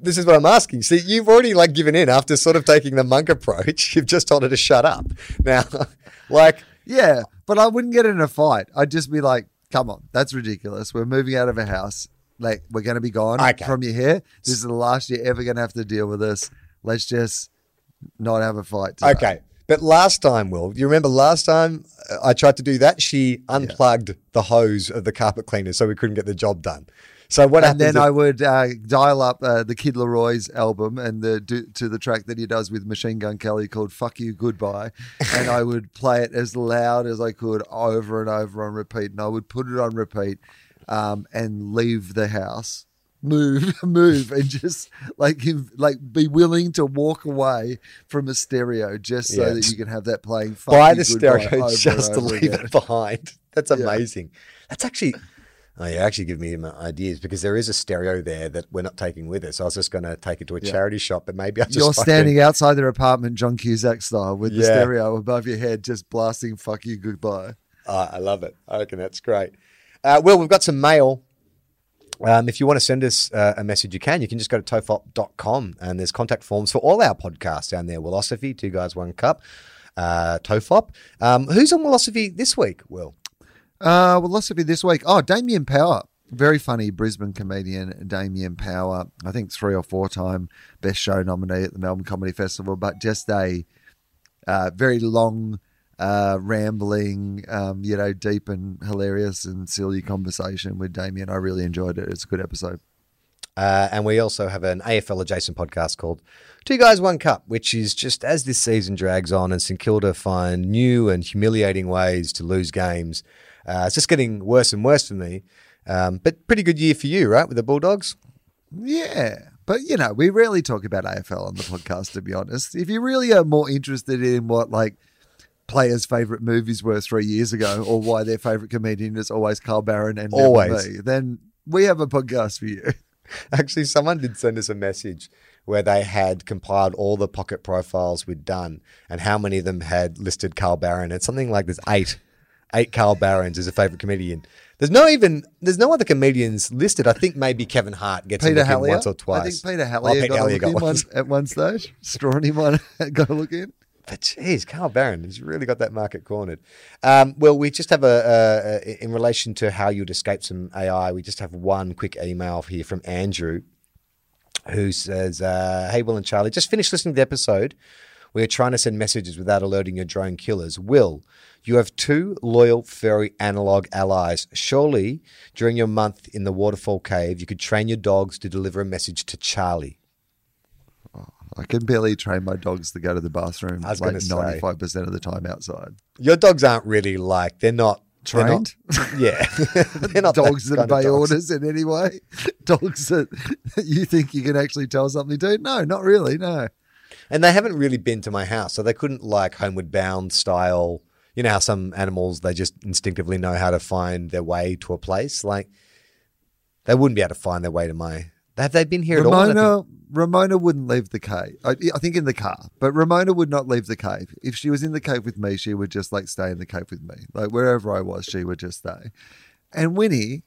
this is what I'm asking. See, you've already like given in after sort of taking the monk approach. You've just told her to shut up. Now, like, Yeah, but I wouldn't get in a fight. I'd just be like, "Come on, that's ridiculous. We're moving out of a house. Like we're going to be gone Okay. from your hair. This is the last you're ever going to have to deal with this. Let's just not have a fight." Today. okay. But last time, Wil, you remember last time uh, I tried to do that? She unplugged the hose of the carpet cleaner so we couldn't get the job done. So what And then if- I would uh, dial up uh, the Kid LAROI's album and the do, to the track that he does with Machine Gun Kelly called "Fuck You Goodbye," and I would play it as loud as I could over and over on repeat, and I would put it on repeat um, and leave the house, move, move, and just like give- like be willing to walk away from a stereo just so Yeah. that you can have that playing. Fuck buy You the Goodbye stereo just to leave again. it behind. That's amazing. That's actually. Oh, you actually give me my ideas because there is a stereo there that we're not taking with us. I was just going to take it to a charity shop, but maybe I just You're fucking- standing outside their apartment, John Cusack style, with the stereo above your head, just blasting "Fuck you, goodbye." Oh, I love it. I reckon that's great. Uh, well, we've got some mail. Um, if you want to send us uh, a message, you can. You can just go to tofop.com and there's contact forms for all our podcasts down there. Wilosophy, Two Guys, One Cup, uh, TOFOP. Um, who's on Wilosophy this week, Wil? Uh, be this week. Oh, Damien Power, very funny Brisbane comedian. Damien Power, I think three or four time best show nominee at the Melbourne Comedy Festival, but just a uh, very long, uh, rambling, um, you know, deep and hilarious and silly conversation with Damien. I really enjoyed it. It's a good episode. Uh, and we also have an AFL adjacent podcast called Two Guys, One Cup, which is just as this season drags on and St Kilda find new and humiliating ways to lose games. Uh, it's just getting worse and worse for me. Um, but pretty good year for you, right, with the Bulldogs? Yeah. But, you know, we rarely talk about AFL on the podcast, to be honest. If you really are more interested in what, like, players' favourite movies were three years ago or why their favourite comedian is always Carl Barron and Always. me, then we have a podcast for you. Actually, someone did send us a message where they had compiled all the pocket profiles we'd done and how many of them had listed Carl Barron. It's something like there's eight, eight Carl Barrons as a favorite comedian. There's no even there's no other comedians listed. I think maybe Kevin Hart gets Peter a look in Helliar. once or twice. I think Peter Oh, Helliar Peter got, Helliar look in one. at one stage. Strawn him one, got a look in. But geez, Carl Barron has really got that market cornered. Um, well, we just have a, a, a, in relation to how you'd escape some AI, we just have one quick email here from Andrew who says, uh, Hey, Wil and Charlie, just finished listening to the episode. We're trying to send messages without alerting your drone killers. Wil, you have two loyal furry analog allies. Surely, during your month in the waterfall cave, you could train your dogs to deliver a message to Charlie. Oh, I can barely train my dogs to go to the bathroom I was like ninety five percent of the time outside. Your dogs aren't really like, they're not they're not- Trained? yeah. they're not dogs that that obey orders in any way. dogs that you think you can actually tell something to. No, not really. No. And they haven't really been to my house, so they couldn't like homeward bound style. You know how some animals they just instinctively know how to find their way to a place. Like they wouldn't be able to find their way to my. Have they been here at all? Ramona, Ramona wouldn't leave the cave. I, I think in the car, but Ramona would not leave the cave. If she was in the cave with me, she would just like stay in the cave with me. Like wherever I was, she would just stay. And Winnie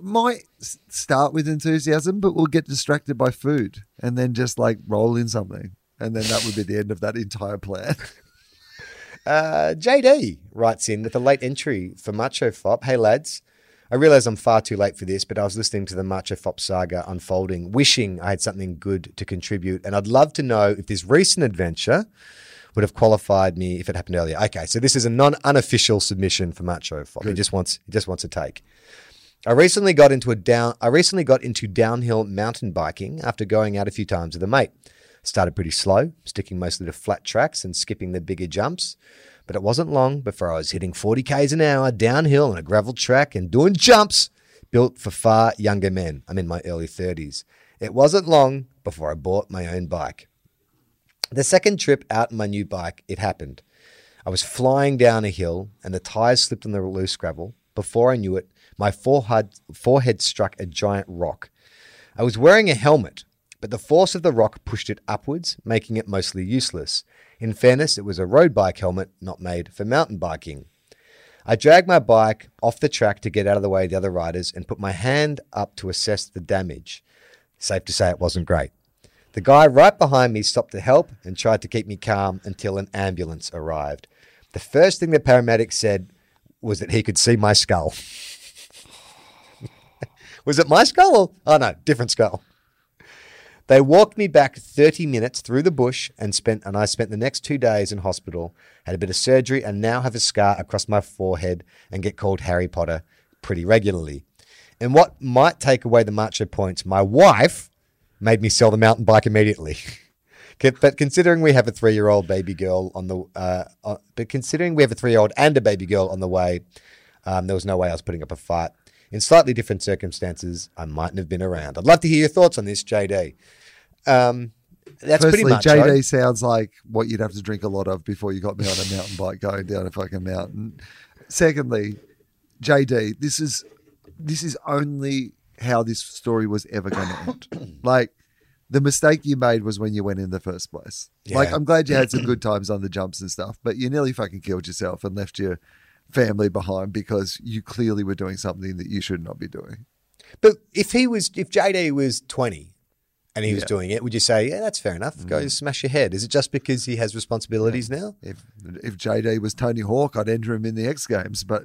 might start with enthusiasm, but will get distracted by food and then just like roll in something. And then that would be the end of that entire plan. Uh, JD writes in with a late entry for Macho Fop. Hey lads, I realize I'm far too late for this, but I was listening to the Macho Fop saga unfolding, wishing I had something good to contribute, and I'd love to know if this recent adventure would have qualified me if it happened earlier. Okay, so this is a non unofficial submission for Macho Fop. He just wants he just wants a take. I recently got into a down I recently got into downhill mountain biking after going out a few times with a mate. Started pretty slow, sticking mostly to flat tracks and skipping the bigger jumps. But it wasn't long before I was hitting 40 k's an hour downhill on a gravel track and doing jumps built for far younger men. I'm in my early 30s. It wasn't long before I bought my own bike. The second trip out on my new bike, it happened. I was flying down a hill and the tires slipped on the loose gravel. Before I knew it, my forehead, forehead struck a giant rock. I was wearing a helmet, but the force of the rock pushed it upwards, making it mostly useless. In fairness, it was a road bike helmet not made for mountain biking. I dragged my bike off the track to get out of the way of the other riders and put my hand up to assess the damage. Safe to say it wasn't great. The guy right behind me stopped to help and tried to keep me calm until an ambulance arrived. The first thing the paramedic said was that he could see my skull. was it my skull? Or, oh no, different skull. They walked me back 30 minutes through the bush and spent and I spent the next 2 days in hospital, had a bit of surgery and now have a scar across my forehead and get called Harry Potter pretty regularly. And what might take away the macho points, my wife made me sell the mountain bike immediately. but considering we have a 3-year-old baby girl on the uh, uh, but considering we have a 3-year-old and a baby girl on the way, um, there was no way I was putting up a fight. In slightly different circumstances, I mightn't have been around. I'd love to hear your thoughts on this, JD. Um, that's Firstly, pretty much JD right? sounds like what you'd have to drink a lot of before you got me on a mountain bike going down a fucking mountain. Secondly, JD, this is this is only how this story was ever going to end. like the mistake you made was when you went in the first place. Like I'm glad you had some good times on the jumps and stuff, but you nearly fucking killed yourself and left your family behind because you clearly were doing something that you should not be doing. But if he was, if JD was 20 and he was doing it, would you say, yeah, that's fair enough? Go mm-hmm. smash your head. Is it just because he has responsibilities now? If if JD was Tony Hawk, I'd enter him in the X Games, but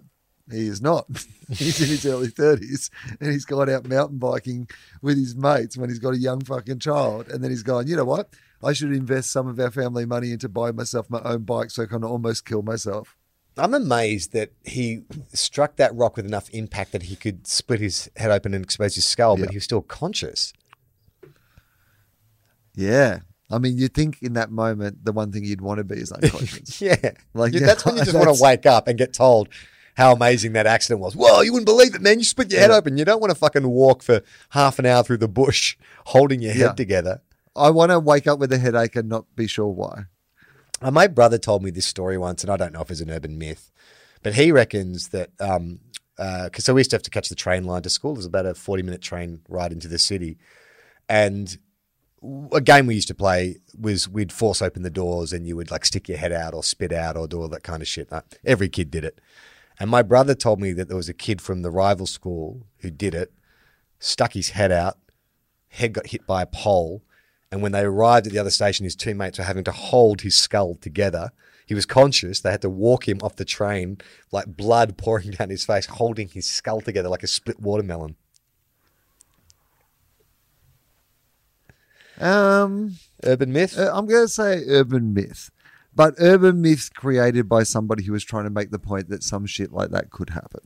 he is not. he's in his early thirties and he's gone out mountain biking with his mates when he's got a young fucking child, and then he's gone. You know what? I should invest some of our family money into buying myself my own bike so I can almost kill myself. I'm amazed that he struck that rock with enough impact that he could split his head open and expose his skull, but he was still conscious. Yeah. I mean, you'd think in that moment the one thing you'd want to be is unconscious. Yeah. Like, yeah, that's when you just want to wake up and get told how amazing that accident was. Whoa, you wouldn't believe it, man. You split your head Yeah. open. You don't want to fucking walk for half an hour through the bush holding your head Yeah. together. I want to wake up with a headache and not be sure why. Uh, my brother told me this story once, and I don't know if it's an urban myth, but he reckons that um, uh 'cause so we used to have to catch the train line to school. Was about a forty minute train ride into the city, and a game we used to play was we'd force open the doors and you would like stick your head out or spit out or do all that kind of shit. Uh, Every kid did it, and my brother told me that there was a kid from the rival school who did it, stuck his head out, head got hit by a pole, And when they arrived at the other station, his two mates were having to hold his skull together. He was conscious. They had to walk him off the train, like blood pouring down his face, holding his skull together like a split watermelon. Um, Urban myth? uh, I'm going to say urban myth, but urban myth created by somebody who was trying to make the point that some shit like that could happen.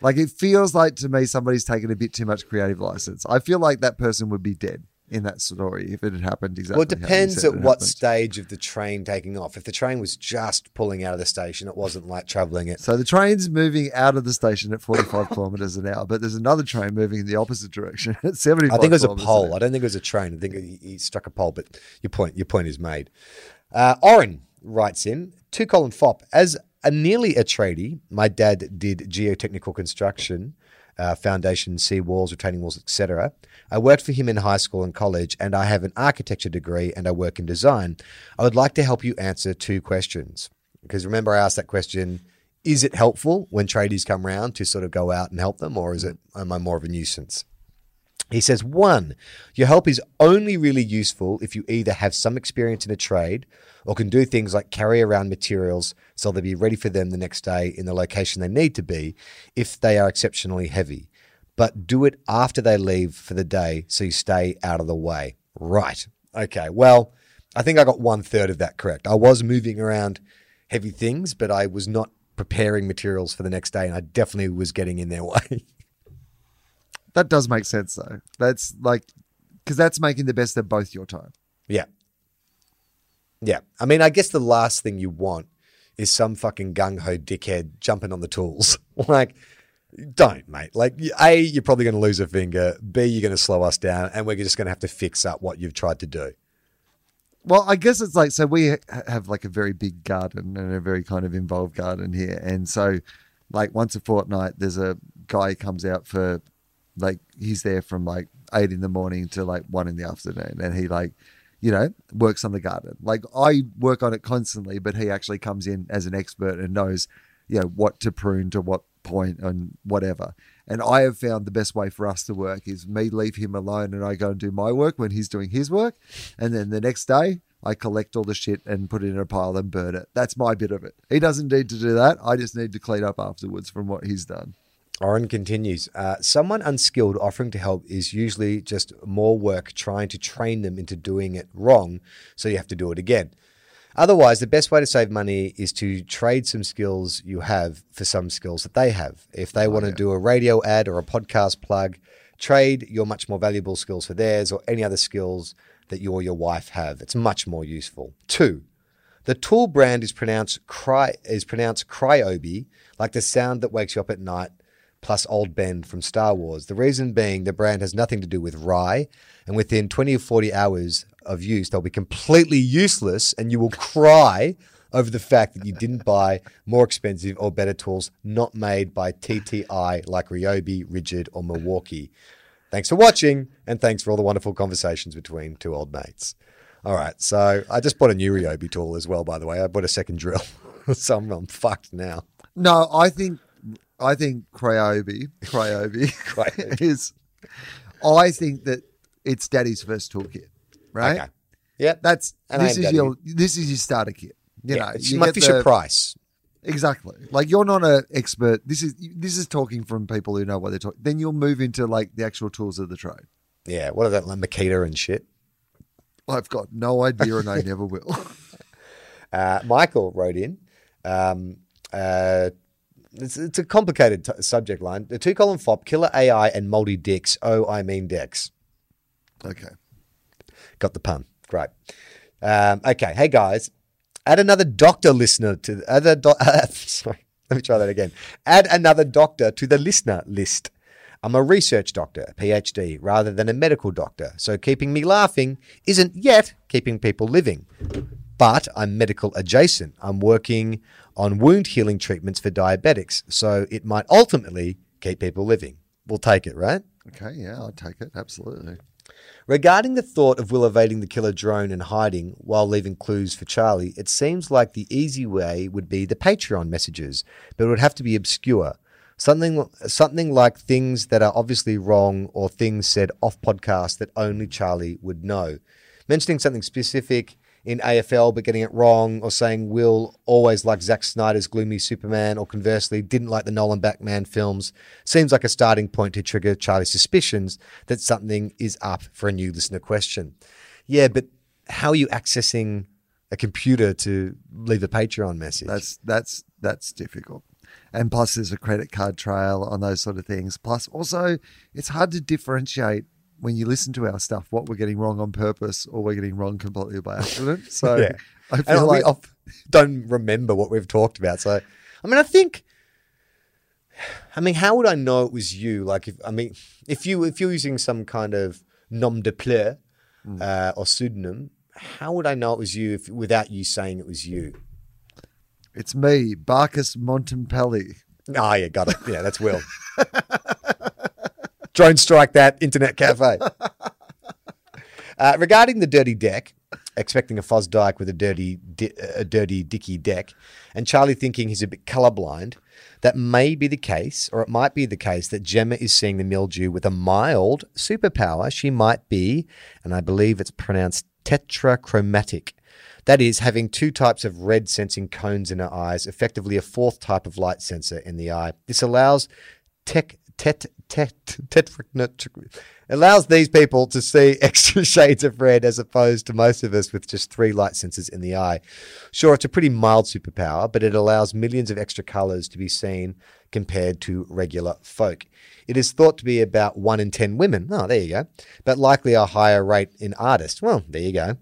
Like it feels like to me somebody's taken a bit too much creative license. I feel like that person would be dead in that story if it had happened exactly. well, it depends at it what happened. stage of the train taking off. If the train was just pulling out of the station, it wasn't like traveling it. So the train's moving out of the station at 45 kilometers an hour, but there's another train moving in the opposite direction at 75. I think it was a pole. I don't think it was a train. I think he, he struck a pole. But your point, your point is made. Uh, Oren writes in to Colin Fopp as a nearly a tradie. My dad did geotechnical construction, uh, foundation, sea walls, retaining walls, etc. I worked for him in high school and college, and I have an architecture degree and I work in design. I would like to help you answer two questions because remember I asked that question. Is it helpful when tradies come round to sort of go out and help them, or is it am I more of a nuisance? He says, one, your help is only really useful if you either have some experience in a trade or can do things like carry around materials so they'll be ready for them the next day in the location they need to be if they are exceptionally heavy. But do it after they leave for the day so you stay out of the way. Right. Okay. Well, I think I got one third of that correct. I was moving around heavy things, but I was not preparing materials for the next day and I definitely was getting in their way. That does make sense, though. That's like, because that's making the best of both your time. Yeah. Yeah. I mean, I guess the last thing you want is some fucking gung ho dickhead jumping on the tools. like, don't, mate. Like, A, you're probably going to lose a finger. B, you're going to slow us down. And we're just going to have to fix up what you've tried to do. Well, I guess it's like so we have like a very big garden and a very kind of involved garden here, and so like once a fortnight, there's a guy comes out for like he's there from like eight in the morning to like one in the afternoon, and he like you know works on the garden. Like I work on it constantly, but he actually comes in as an expert and knows you know what to prune to what point and whatever. And I have found the best way for us to work is me leave him alone and I go and do my work when he's doing his work. And then the next day, I collect all the shit and put it in a pile and burn it. That's my bit of it. He doesn't need to do that. I just need to clean up afterwards from what he's done. Oren continues uh, Someone unskilled offering to help is usually just more work trying to train them into doing it wrong, so you have to do it again. Otherwise, the best way to save money is to trade some skills you have for some skills that they have. If they want to do a radio ad or a podcast plug, trade your much more valuable skills for theirs or any other skills that you or your wife have. It's much more useful. Two, the tool brand is pronounced cry is pronounced cryobi, like the sound that wakes you up at night, plus Old Ben from Star Wars. The reason being the brand has nothing to do with rye, and within 20 or 40 hours of use, they'll be completely useless, and you will cry over the fact that you didn't buy more expensive or better tools not made by TTI like Ryobi, Ridgid, or Milwaukee. Thanks for watching, and thanks for all the wonderful conversations between two old mates. All right, so I just bought a new Ryobi tool as well, by the way. I bought a second drill, so I'm, I'm fucked now. No, I think I think Cryobi, Cryobi Cryobi. is I think that it's daddy's first toolkit. Right? Okay. Yeah, That's And this is daddy. your this is your starter kit. You yeah, know, it's you my Fisher the- Price. Exactly. Like you're not an expert. This is this is talking from people who know what they're talking. Then you'll move into like the actual tools of the trade. Yeah, what are that, like Makita and shit? I've got no idea, and I never will. Uh, Michael wrote in. Um, uh, it's, it's a complicated t- subject line. The two column fop, killer AI and moldy dicks. Oh, I mean decks. Okay. Got the pun. Great. Um, okay. Hey guys, add another doctor listener to the other. Do- sorry, let me try that again. Add another doctor to the listener list. I'm a research doctor, a PhD, rather than a medical doctor. So keeping me laughing isn't yet keeping people living. But I'm medical adjacent. I'm working on wound healing treatments for diabetics. So it might ultimately keep people living. We'll take it, right? Okay. Yeah, I'll take it. Absolutely. Regarding the thought of Wil evading the killer drone and hiding while leaving clues for Charlie, it seems like the easy way would be the Patreon messages, but it would have to be obscure. Something something like things that are obviously wrong or things said off podcast that only Charlie would know. Mentioning something specific in AFL but getting it wrong, or saying Wil always liked Zack Snyder's gloomy Superman, or conversely didn't like the Nolan Batman films, seems like a starting point to trigger Charlie's suspicions that something is up for a new listener question. Yeah, but how are you accessing a computer to leave a Patreon message? That's that's that's difficult. And plus, there's a credit card trail on those sort of things. Plus, also, it's hard to differentiate when you listen to our stuff what we're getting wrong on purpose or we're getting wrong completely by accident. So Yeah. I feel we like of- don't remember what we've talked about. So, I mean, I think, I mean, how would I know it was you? Like, if I mean, if you if you're using some kind of nom de plume Hmm. uh, or pseudonym, how would I know it was you if, without you saying it was you? it's me, Barkus Montempelli. Ah, yeah, got it. Yeah, that's Wil. Drone strike that internet cafe. Uh, regarding the dirty deck, expecting a Fosdike with a dirty, di- a dirty Dicky deck, and Charlie thinking he's a bit colorblind, that may be the case, or it might be the case that Gemma is seeing the mildew with a mild superpower. She might be, and I believe it's pronounced tetrachromatic. That is, having two types of red sensing cones in her eyes, effectively a fourth type of light sensor in the eye. This allows tech, tet, tet, tetrachromatic allows these people to see extra shades of red as opposed to most of us with just three light sensors in the eye. Sure, it's a pretty mild superpower, but it allows millions of extra colors to be seen compared to regular folk. It is thought to be about one in 10 women. Oh, there you go. But likely a higher rate in artists. Well, there you go.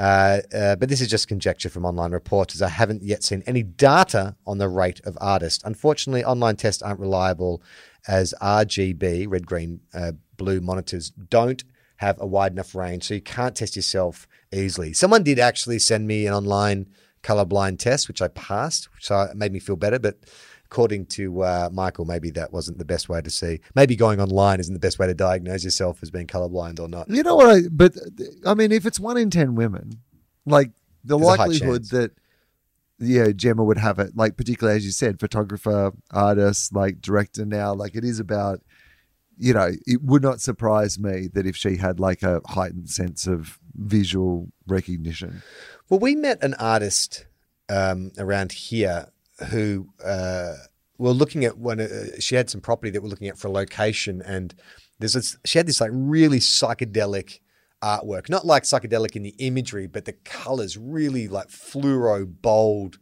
Uh, uh, but this is just conjecture from online reports, I haven't yet seen any data on the rate of artists. Unfortunately, online tests aren't reliable, as RGB, red, green, uh, blue monitors, don't have a wide enough range, so you can't test yourself easily. Someone did actually send me an online colorblind test, which I passed, so it made me feel better. But according to uh, Michael, maybe that wasn't the best way to see. Maybe going online isn't the best way to diagnose yourself as being colorblind or not. You know what? I, but I mean, if it's one in 10 women, like the There's likelihood chance. Yeah, Gemma would have it, like, particularly as you said, photographer, artist, like director now, like it is about, you know, it would not surprise me that if she had like a heightened sense of visual recognition. Well, we met an artist um, around here who uh, were looking at one. Uh, she had some property that we're looking at for a location, and there's this, she had this like really psychedelic artwork, not like psychedelic in the imagery, but the colors really like fluoro bold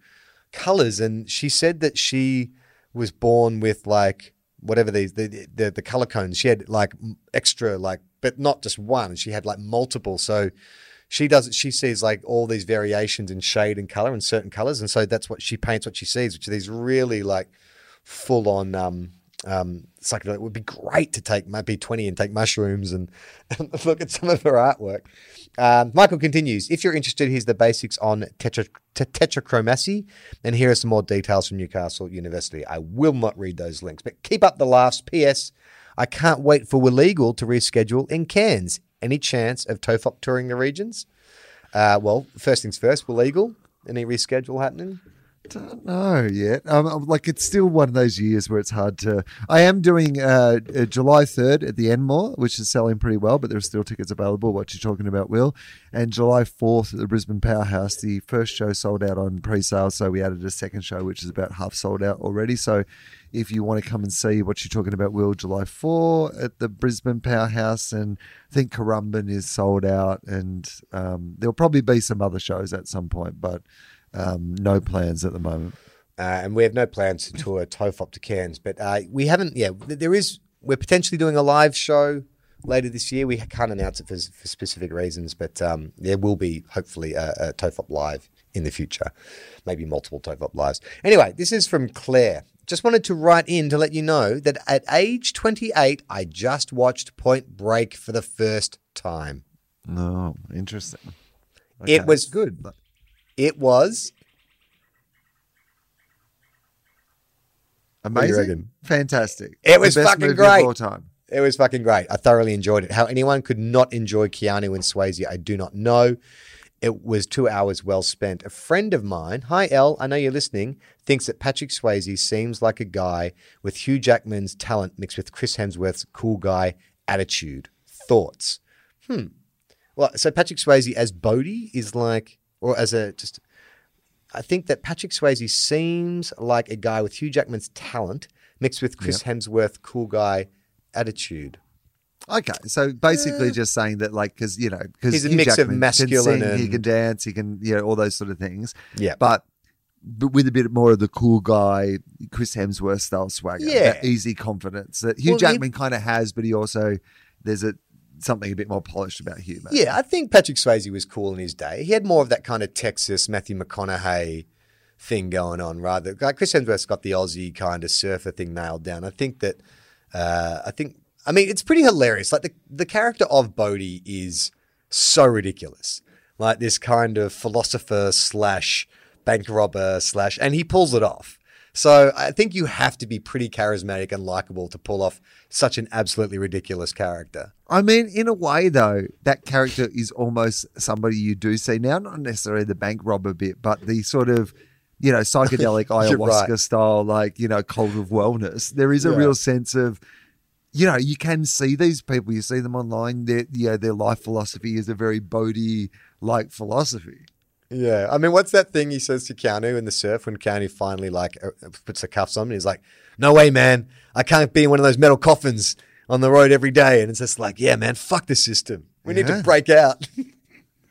colors. And she said that she was born with like whatever these the the, the color cones. She had like extra like, but not just one. She had like multiple. So she does she sees like all these variations in shade and color and certain colors, and so that's what she paints. What she sees, which are these really like full on um, um, psychedelic. It would be great to take maybe 20 and take mushrooms and, and look at some of her artwork. Um, Michael continues If you're interested, here's the basics on tetra, te- tetrachromacy. And here are some more details from Newcastle University. I will not read those links, but keep up the laughs. P.S. I can't wait for Wilegal to reschedule in Cairns. Any chance of TOFOP touring the regions? Uh, well, first things first, Wilegal. Any reschedule happening? Don't know yet. Um, like it's still one of those years where it's hard to. I am doing uh, uh, July third at the Enmore, which is selling pretty well, but there are still tickets available. What you're talking about, Will, and July fourth at the Brisbane Powerhouse. The first show sold out on pre-sale, so we added a second show, which is about half sold out already. So. If you want to come and see what you're talking about, Will, July 4 at the Brisbane Powerhouse, and I think Currumbin is sold out, and um, there'll probably be some other shows at some point, but um, no plans at the moment. uh, and we have no plans to tour TOFOP to Cairns, but uh, we haven't. Yeah, there is. We're potentially doing a live show later this year. We can't announce it for, for specific reasons, but um, there will be hopefully a, a TOFOP live in the future, maybe multiple TOFOP lives. Anyway, this is from Claire. Just wanted to write in to let you know that at age 28, I just watched Point Break for the first time. No, interesting. It was good. It was Amazing. Fantastic. It was fucking great. all time. It was fucking great. I thoroughly enjoyed it. How anyone could not enjoy Keanu and Swayze, I do not know. It was two hours well spent. A friend of mine, hi El, I know you're listening, thinks that Patrick Swayze seems like a guy with Hugh Jackman's talent mixed with Chris Hemsworth's cool guy attitude. Thoughts? Hmm. Well, so Patrick Swayze as Bodhi is like, or as a just, I think that Patrick Swayze seems like a guy with Hugh Jackman's talent mixed with Chris Hemsworth cool guy attitude. Okay, so basically just saying that, like, because you know, because He's a mix of masculine he and- can dance, he can, you know, all those sort of things. Yeah. but but with a bit more of the cool guy, Chris Hemsworth style swagger, Yeah. that easy confidence that Hugh Well, he- Jackman kind of has, but he also there's a something a bit more polished about maybe. Yeah, I think Patrick Swayze was cool in his day. He had more of that kind of Texas Matthew McConaughey thing going on, rather. Like Chris Hemsworth's got the Aussie kind of surfer thing nailed down. I think that, uh, I think, I mean, it's pretty hilarious. Like the the character of Bodhi is so ridiculous. Like this kind of philosopher slash bank robber slash, and he pulls it off. So I think you have to be pretty charismatic and likable to pull off such an absolutely ridiculous character. I mean, in a way, though, that character is almost somebody you do see now, not necessarily the bank robber bit, but the sort of, you know, psychedelic ayahuasca right. style, like, you know, cult of wellness. There is a Yeah. real sense of, you know, you can see these people, you see them online, their, you know, their life philosophy is a very Bodhi like philosophy. Yeah, I mean, what's that thing he says to Keanu in the surf when Keanu finally like uh, puts the cuffs on? And he's like, "No way, man! I can't be in one of those metal coffins on the road every day." And it's just like, "Yeah, man, fuck the system. We need to break out."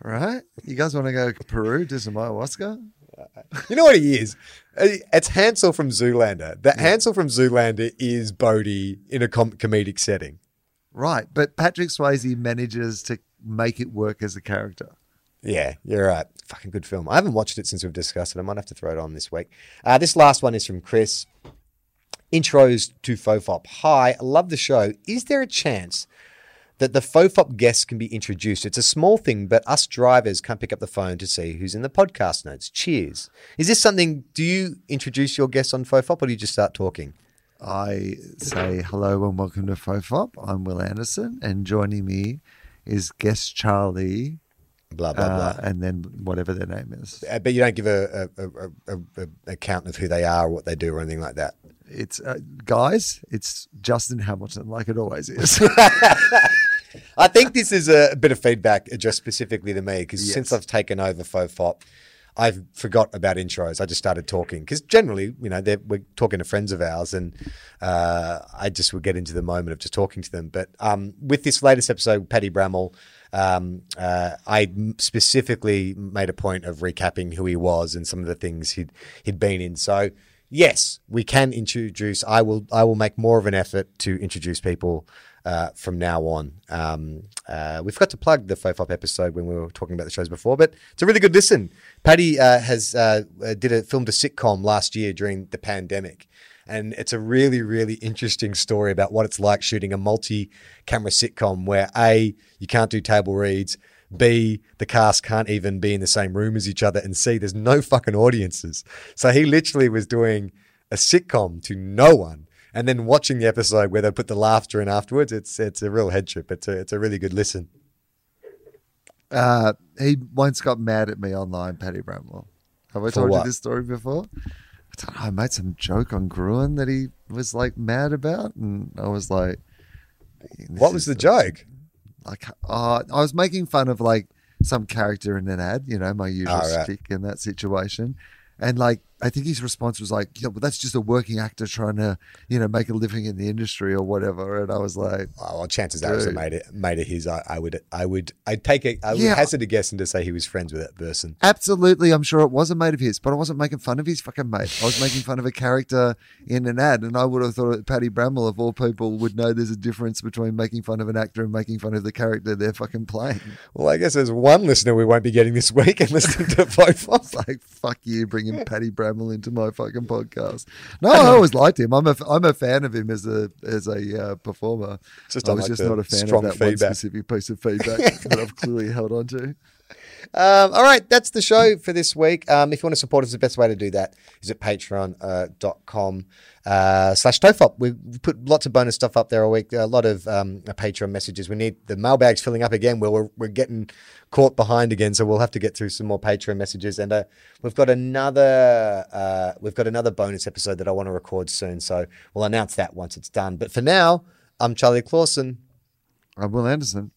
Right? You guys want to go to Peru, do some ayahuasca? you know what he is? Uh, It's Hansel from Zoolander. That Hansel from Zoolander is Bodhi in a com- comedic setting. Right. But Patrick Swayze manages to make it work as a character. Yeah, you're right. Fucking good film. I haven't watched it since we've discussed it. I might have to throw it on this week. Uh, this last one is from Chris. Intros to TOFOP. Hi, love the show. Is there a chance that the TOFOP guests can be introduced? It's a small thing, but us drivers can't pick up the phone to see who's in the podcast notes. Cheers. Is this something? Do you introduce your guests on TOFOP, or do you just start talking? I say hello and welcome to TOFOP. I'm Wil Anderson, and joining me is guest Charlie, Blah blah uh, blah. and then whatever their name is. Uh, but you don't give a, a, a, a, a account of who they are or what they do or anything like that. It's uh, guys. It's Justin Hamilton, like it always is. I think this is a bit of feedback addressed specifically to me because Yes. since I've taken over TOFOP, I've forgot about intros. I just started talking because generally, you know, we're talking to friends of ours, and uh, I just would get into the moment of just talking to them. But um, with this latest episode, Paddy Bramall, um, uh, I specifically made a point of recapping who he was and some of the things he'd he'd been in. So yes, we can introduce. I will. I will make more of an effort to introduce people uh, from now on. Um, uh, we forgot to plug the TOFOP episode when we were talking about the shows before, but it's a really good listen. Paddy uh, has uh, uh, did a filmed a sitcom last year during the pandemic. And it's a really, really interesting story about what it's like shooting a multi-camera sitcom where A, you can't do table reads, B, the cast can't even be in the same room as each other, and C, there's no fucking audiences. So he literally was doing a sitcom to no one and then watching the episode where they put the laughter in afterwards. It's it's a real head trip. It's a it's a really good listen. uh, he once got mad at me online, Paddy Bramwell. Have I For told what? you this story before? I don't know. I made some joke on Gruen that he was like mad about, and I was like, What was the joke? like uh, I was making fun of like some character in an ad, you know, my usual Oh, right. stick in that situation. And like I think his response was like, Yeah, but that's just a working actor trying to, you know, make a living in the industry or whatever. And I was like, Oh, well, chances are it was a mate of, mate of his. I, I would I would I'd take a I would Yeah. hazard a guess and to say he was friends with that person. Absolutely, I'm sure it was a mate of his, but I wasn't making fun of his fucking mate. I was making fun of a character in an ad, and I would have thought that Paddy Bramwell, of all people, would know there's a difference between making fun of an actor and making fun of the character they're fucking playing. Well, I guess there's one listener we won't be getting this week and listening to It's like fuck you, bringing Paddy Bramwell into my fucking podcast. No, I always liked him. I'm a I'm a fan of him as a as a uh, performer. Just I was like just not a fan of that one specific piece of feedback that I've clearly held on to. Um, all right, that's the show for this week. Um, if you want to support us, the best way to do that is at patreon.com uh, slash tofop. We put lots of bonus stuff up there a week. A lot of um, Patreon messages. We need the mailbags filling up again. Well, we're, we're getting caught behind again, so we'll have to get through some more Patreon messages. And uh, we've got another uh, we've got another bonus episode that I want to record soon. So we'll announce that once it's done. But for now, I'm Charlie Clausen. I'm Wil Anderson.